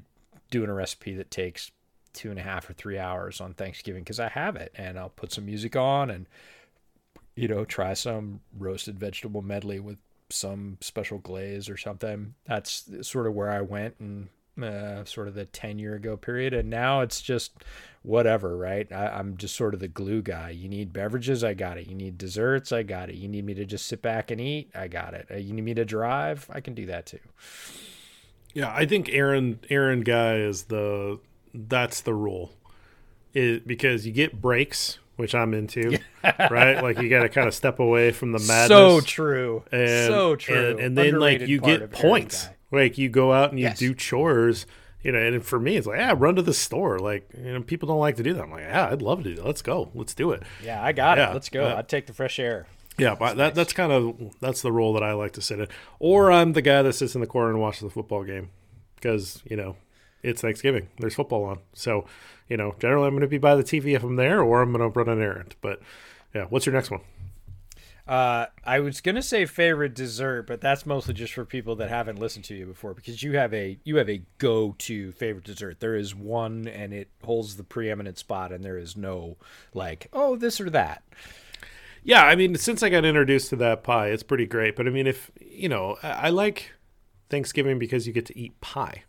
doing a recipe that takes two and a half or three hours on Thanksgiving because I have it, and I'll put some music on and you know try some roasted vegetable medley with some special glaze or something. That's sort of where I went and uh, sort of the 10 year ago period. And now it's just whatever, right? I, I'm just sort of the glue guy. You need beverages, I got it. You need desserts, I got it. You need me to just sit back and eat, I got it. Uh, you need me to drive, I can do that too. Yeah, I think Aaron Aaron guy is the that's the rule. It because you get breaks, which I'm into, right? Like you got to kind of step away from the madness. So true. and, so true. And, and then like you get points. Like you go out and you Yes. do chores. You know, and for me, it's like, yeah, run to the store. Like, you know, people don't like to do that. I'm like, yeah, I'd love to do that. Let's go. Let's do it. Yeah, I got Yeah, it. Let's go. yeah. I'd take the fresh air. Yeah, but that that's kind of that's the role that I like to sit in. Or I'm the guy that sits in the corner and watches the football game because you know it's Thanksgiving. There's football on, so you know generally I'm going to be by the TV if I'm there, or I'm going to run an errand. But yeah, what's your next one? Uh, I was gonna say favorite dessert, but that's mostly just for people that haven't listened to you before because you have a you have a go to favorite dessert. There is one, and it holds the preeminent spot, and there is no like oh this or that. Yeah, I mean, since I got introduced to that pie, it's pretty great. But I mean, if you know, I, I like Thanksgiving because you get to eat pie,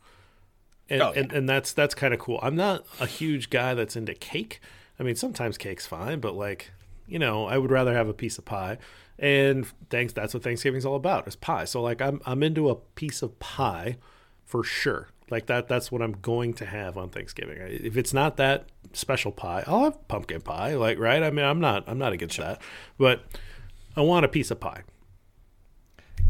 and Oh, yeah. and, and that's that's kind of cool. I'm not a huge guy that's into cake. I mean, sometimes cake's fine, but like you know, I would rather have a piece of pie. And thanks, that's what Thanksgiving's all about is pie. So like, I'm I'm into a piece of pie for sure. Like that, that's what I'm going to have on Thanksgiving. If it's not that special pie, I'll have pumpkin pie. Like, right? I mean, I'm not, I'm not against that, but I want a piece of pie.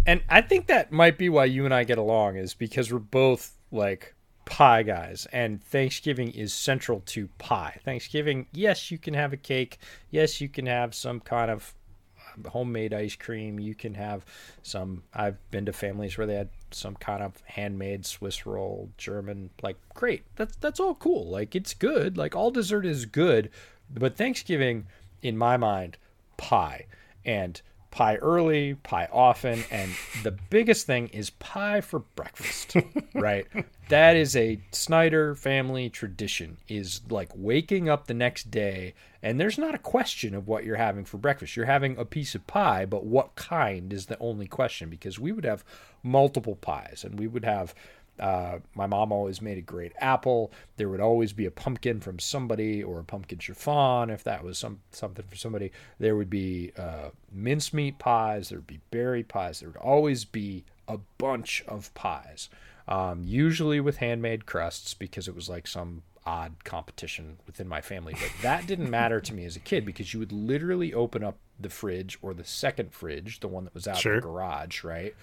and I think that might be why you and I get along is because we're both like pie guys and Thanksgiving is central to pie. Thanksgiving, yes, you can have a cake. Yes, you can have some kind of um, homemade ice cream. You can have some I've been to families where they had some kind of handmade Swiss roll, German, like great. That's that's all cool. Like it's good. Like all dessert is good, but Thanksgiving in my mind pie. And pie early, pie often, and the biggest thing is pie for breakfast, right? That is a Snyder family tradition is like waking up the next day and there's not a question of what you're having for breakfast. You're having a piece of pie, but what kind is the only question because we would have multiple pies and we would have uh, my mom always made a great apple. There would always be a pumpkin from somebody or a pumpkin chiffon if that was some something for somebody. There would be uh, mincemeat pies. There would be berry pies. There would always be a bunch of pies, um, usually with handmade crusts because it was like some odd competition within my family. But that didn't matter to me as a kid because you would literally open up the fridge or the second fridge, the one that was out sure. in the garage, right?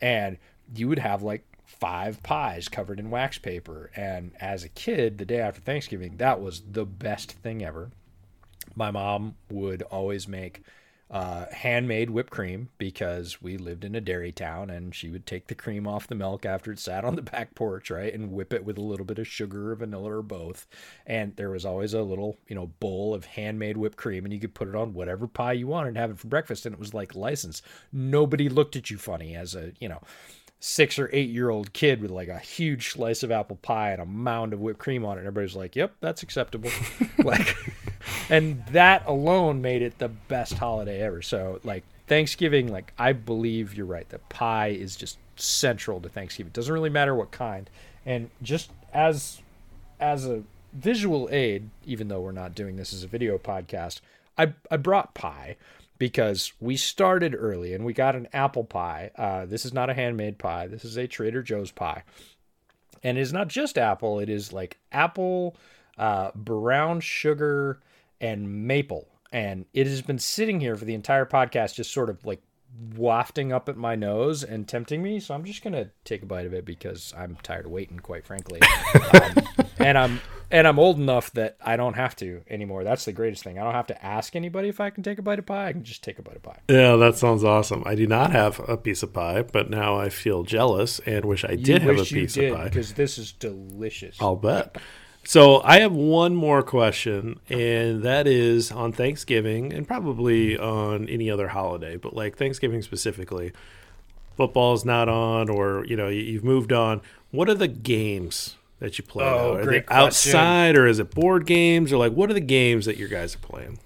And you would have like five pies covered in wax paper. And as a kid, the day after Thanksgiving, that was the best thing ever. My mom would always make uh, handmade whipped cream because we lived in a dairy town and she would take the cream off the milk after it sat on the back porch, right? And whip it with a little bit of sugar or vanilla or both. And there was always a little, you know, bowl of handmade whipped cream and you could put it on whatever pie you wanted and have it for breakfast. And it was like license. Nobody looked at you funny as a, you know, six or eight year old kid with like a huge slice of apple pie and a mound of whipped cream on it. And everybody's like, yep, that's acceptable. like, and that alone made it the best holiday ever. So, like, Thanksgiving, like, I believe you're right. The pie is just central to Thanksgiving. It doesn't really matter what kind. And just as, as a visual aid, even though we're not doing this as a video podcast, I, I brought pie because we started early and we got an apple pie. Uh, this is not a handmade pie. This is a Trader Joe's pie. And it is not just apple, it is like apple, uh, brown sugar, and maple. And it has been sitting here for the entire podcast, just sort of like wafting up at my nose and tempting me. So I'm just gonna take a bite of it because I'm tired of waiting, quite frankly. um, and I'm and I'm old enough that I don't have to anymore. That's the greatest thing. I don't have to ask anybody if I can take a bite of pie. I can just take a bite of pie. Yeah, that sounds awesome. I do not have a piece of pie, but now I feel jealous and wish I did have a piece of pie because this is delicious. I'll bet. So I have one more question, and that is on Thanksgiving and probably on any other holiday, but like Thanksgiving specifically, football's not on, or you know you've moved on. What are the games that you play? Oh, Are great they outside, or is it board games, or like what are the games that your guys are playing?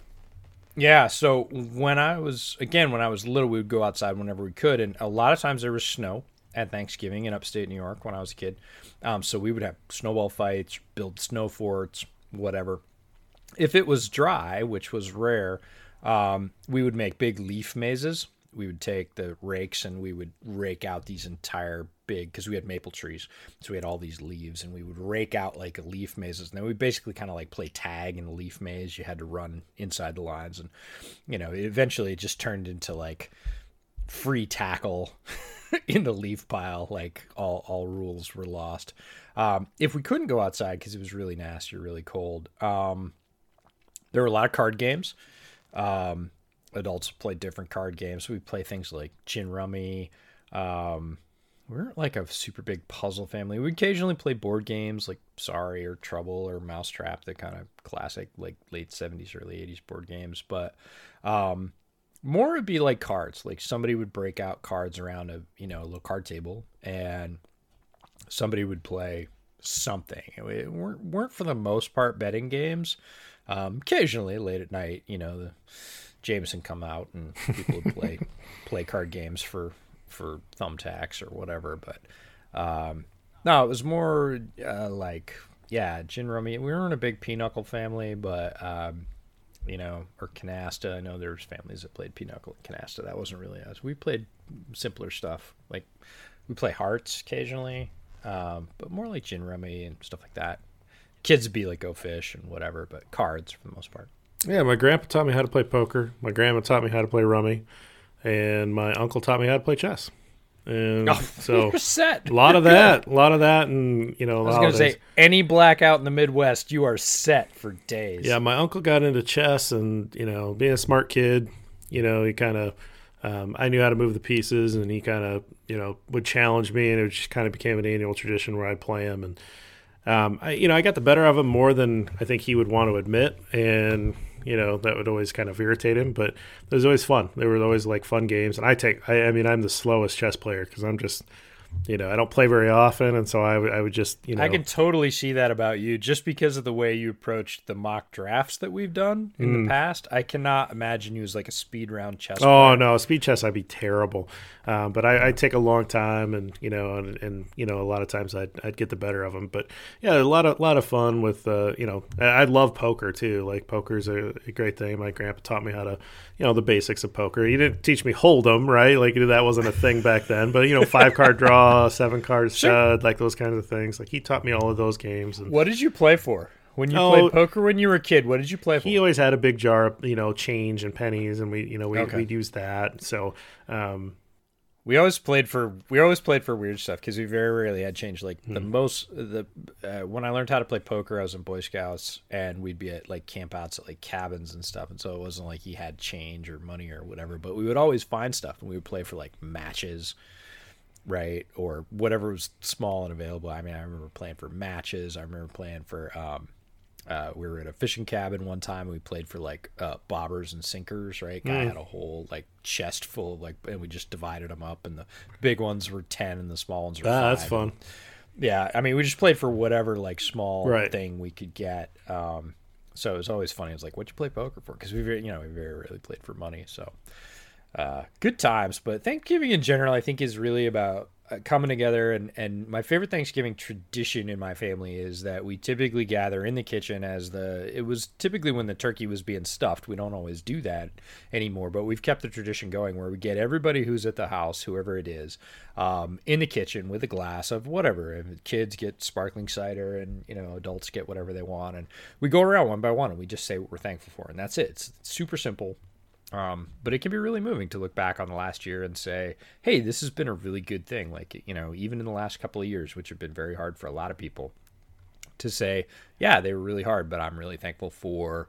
Yeah, so when I was again when I was little, we would go outside whenever we could, and a lot of times there was snow at Thanksgiving in upstate New York when I was a kid. Um, so we would have snowball fights, build snow forts, whatever. If it was dry, which was rare, um, we would make big leaf mazes. We would take the rakes and we would rake out these entire big because we had maple trees, so we had all these leaves, and we would rake out like leaf mazes. And then we basically kind of like play tag in the leaf maze. You had to run inside the lines, and you know, eventually it just turned into like free tackle in the leaf pile. Like all all rules were lost. Um, if we couldn't go outside because it was really nasty or really cold, um, there were a lot of card games. Um, adults play different card games. We play things like gin rummy. Um, we're like a super big puzzle family. We occasionally play board games like Sorry or Trouble or Mousetrap, the kind of classic like late 70s, early 80s board games. But um, more would be like cards. Like somebody would break out cards around a you know a little card table, and somebody would play something. It weren't weren't for the most part betting games. Um, occasionally, late at night, you know, the Jameson come out and people would play play card games for for thumbtacks or whatever. But um, no, it was more uh, like yeah, gin rummy. We weren't a big pinochle family, but um, you know, or canasta. I know there's families that played pinochle and canasta. That wasn't really us. We played simpler stuff. Like we play hearts occasionally, um, but more like gin rummy and stuff like that. Kids be like go fish and whatever, but cards for the most part. Yeah, my grandpa taught me how to play poker. My grandma taught me how to play rummy, and my uncle taught me how to play chess. and Oh, so you're set. a lot of that, a lot of that, and you know, I was going to say, any blackout in the Midwest, you are set for days. Yeah, my uncle got into chess, and you know, being a smart kid, you know, he kind of, um, I knew how to move the pieces, and he kind of, you know, would challenge me, and it just kind of became an annual tradition where I'd play him, and um, I, you know, I got the better of him more than I think he would want to admit, and you know, that would always kind of irritate him, but it was always fun. They were always like fun games, and I take, I, I mean, I'm the slowest chess player because I'm just you know, I don't play very often, and so I, w- I would just, you know, I can totally see that about you just because of the way you approached the mock drafts that we've done in the past. I cannot imagine you as like a speed round chess Mm. Oh player. no, speed chess I'd be terrible. Um, but I, I take a long time, and you know, and, and you know, a lot of times I'd, I'd get the better of them. But yeah, a lot of lot of fun with uh, you know, I, I love poker too. Like poker's a, a great thing. My grandpa taught me how to, you know, the basics of poker. He didn't teach me hold'em, right? Like that wasn't a thing back then. But you know, five card draw, seven card stud, like those kinds of things. Like he taught me all of those games. And What did you play for? When you Oh, played poker when you were a kid, what did you play for? he always had a big jar of you know change and pennies, and we you know we Okay. we'd use that. So. Um, We always played for we always played for weird stuff because we very rarely had change. Like the Hmm. most the uh, when I learned how to play poker, I was in Boy Scouts and we'd be at like campouts at like cabins and stuff. And so it wasn't like he had change or money or whatever. But we would always find stuff and we would play for like matches, right, or whatever was small and available. I mean, I remember playing for matches. I remember playing for um, uh, we were at a fishing cabin one time. And we played for like uh, bobbers and sinkers. Right, guy had a whole like chest full of like, and we just divided them up. And the big ones were ten, and the small ones were ah, five. that's fun. Yeah, I mean, we just played for whatever like small Right. thing we could get. Um, so it was always funny. It was like, "What'd you play poker for?" Because we, you know, we very rarely played for money. So uh, good times. But Thanksgiving in general, I think, is really about uh, coming together. And, and my favorite Thanksgiving tradition in my family is that we typically gather in the kitchen as the. It was typically when the turkey was being stuffed. We don't always do that anymore, but we've kept the tradition going where we get everybody who's at the house, whoever it is, um, in the kitchen with a glass of whatever. And kids get sparkling cider, and you know adults get whatever they want, and we go around one by one and we just say what we're thankful for, and that's it. It's super simple. Um, but it can be really moving to look back on the last year and say, hey, this has been a really good thing. Like, you know, even in the last couple of years, which have been very hard for a lot of people, to say, yeah, they were really hard, but I'm really thankful for,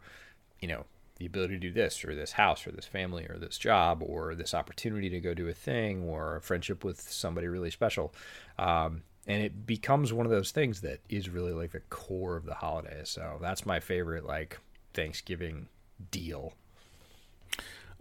you know, the ability to do this or this house or this family or this job or this opportunity to go do a thing or a friendship with somebody really special. Um, and it becomes one of those things that is really like the core of the holiday. So that's my favorite, like, Thanksgiving deal.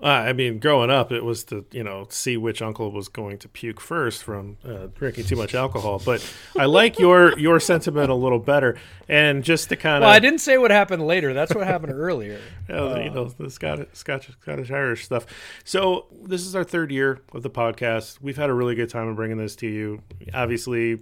Uh, I mean, growing up, it was to you know see which uncle was going to puke first from uh, drinking too much alcohol. But I like your your sentiment a little better, and just to kind of Well, I didn't say what happened later. That's what happened earlier. uh, you know the Scottish, Scottish, Scottish Irish stuff. So this is our third year of the podcast. We've had a really good time in bringing this to you. Obviously,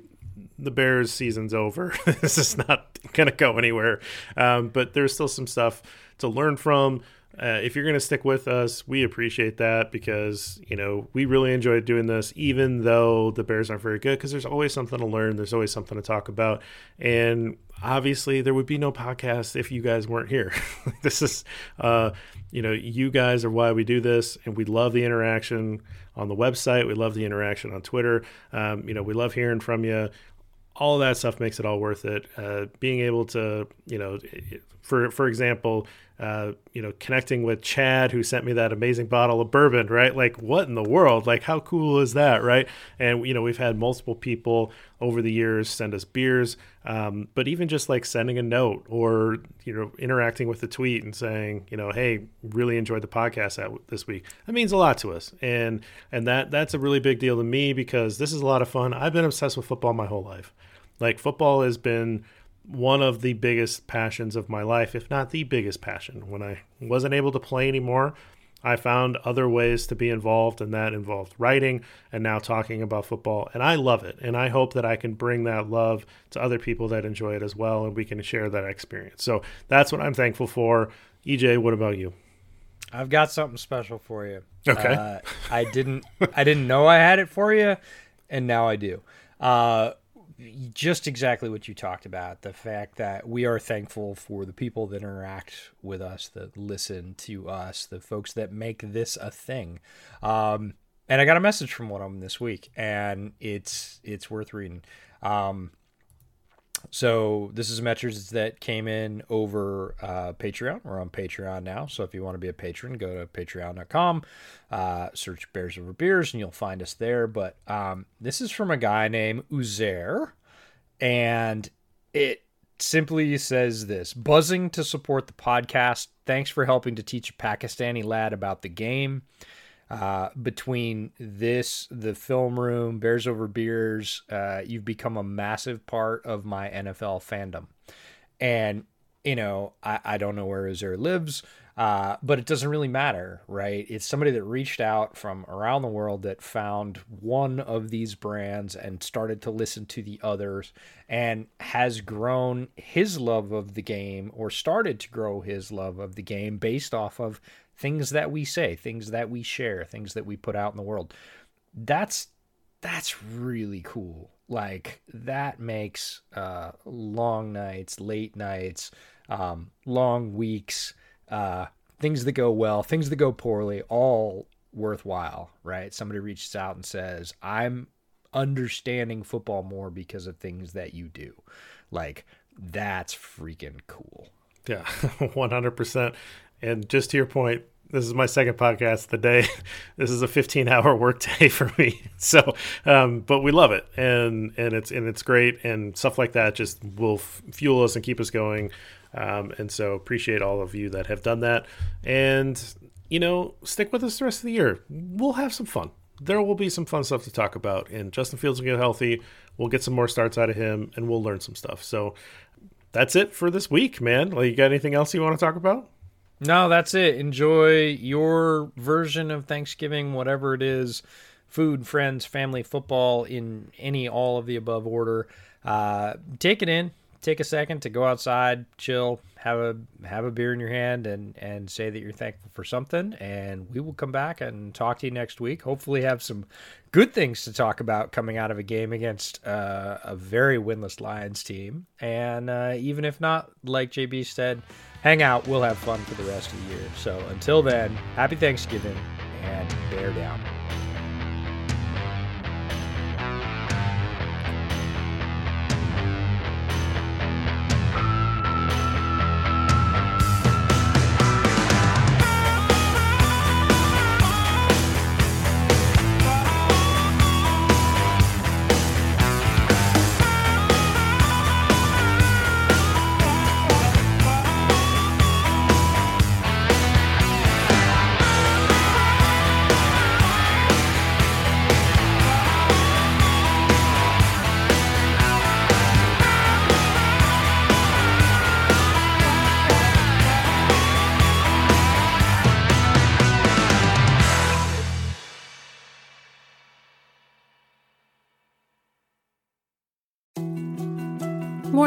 the Bears season's over. this is not going to go anywhere, um, but there's still some stuff to learn from. Uh, if you're going to stick with us, we appreciate that because you know we really enjoyed doing this, even though the Bears aren't very good. Because there's always something to learn. There's always something to talk about, and obviously there would be no podcast if you guys weren't here. this is, uh, you know, you guys are why we do this, and we love the interaction on the website. We love the interaction on Twitter. Um, you know, we love hearing from you all that stuff makes it all worth it. Uh, being able to, you know, for for example, uh, you know, connecting with Chad who sent me that amazing bottle of bourbon, right? Like, what in the world? Like, how cool is that, right? And you know, we've had multiple people over the years send us beers, um, but even just like sending a note or you know, interacting with the tweet and saying, you know, hey, really enjoyed the podcast this week. That means a lot to us, and and that that's a really big deal to me because this is a lot of fun. I've been obsessed with football my whole life. Like football has been one of the biggest passions of my life, if not the biggest passion. When I wasn't able to play anymore, I found other ways to be involved, and that involved writing and now talking about football. And I love it. And I hope that I can bring that love to other people that enjoy it as well, and we can share that experience. So that's what I'm thankful for. EJ, what about you? I've got something special for you. Okay. Uh, I didn't I didn't know I had it for you, and now I do. Uh, just exactly what you talked about the fact that we are thankful for the people that interact with us, that listen to us, the folks that make this a thing. Um, and I got a message from one of them this week, and it's it's worth reading. Um, so this is a message that came in over uh, Patreon. We're on Patreon now, so if you want to be a patron, go to patreon.com, uh, search Bears Over Beers, and you'll find us there. But um, this is from a guy named Uzair, and it simply says this: buzzing to support the podcast. Thanks for helping to teach a Pakistani lad about the game. Uh, between this, the film room, Bears Over Beers, uh, you've become a massive part of my NFL fandom. And, you know, I, I don't know where Uzair lives, uh, but it doesn't really matter, right? It's somebody that reached out from around the world that found one of these brands and started to listen to the others and has grown his love of the game or started to grow his love of the game based off of things that we say, things that we share, things that we put out in the world. That's that's really cool. Like that makes uh, long nights, late nights, um, long weeks, uh, things that go well, things that go poorly, all worthwhile, right? Somebody reaches out and says, "I'm understanding football more because of things that you do." Like that's freaking cool. Yeah, 100%. And just to your point, this is my second podcast of the day. This is a 15 hour work day for me. So, um, but we love it, and and it's and it's great, and stuff like that just will f- fuel us and keep us going. Um, and so appreciate all of you that have done that, and you know, stick with us the rest of the year. We'll have some fun. There will be some fun stuff to talk about, and Justin Fields will get healthy. We'll get some more starts out of him, and we'll learn some stuff. So that's it for this week, man. Like, you got anything else you want to talk about? No, that's it. Enjoy your version of Thanksgiving, whatever it is food, friends, family, football, in any, all of the above order. Uh, take it in. Take a second to go outside, chill, have a have a beer in your hand, and and say that you're thankful for something. And we will come back and talk to you next week. Hopefully, have some good things to talk about coming out of a game against uh, a very winless Lions team. And uh, even if not, like JB said, hang out. We'll have fun for the rest of the year. So until then, happy Thanksgiving and bear down.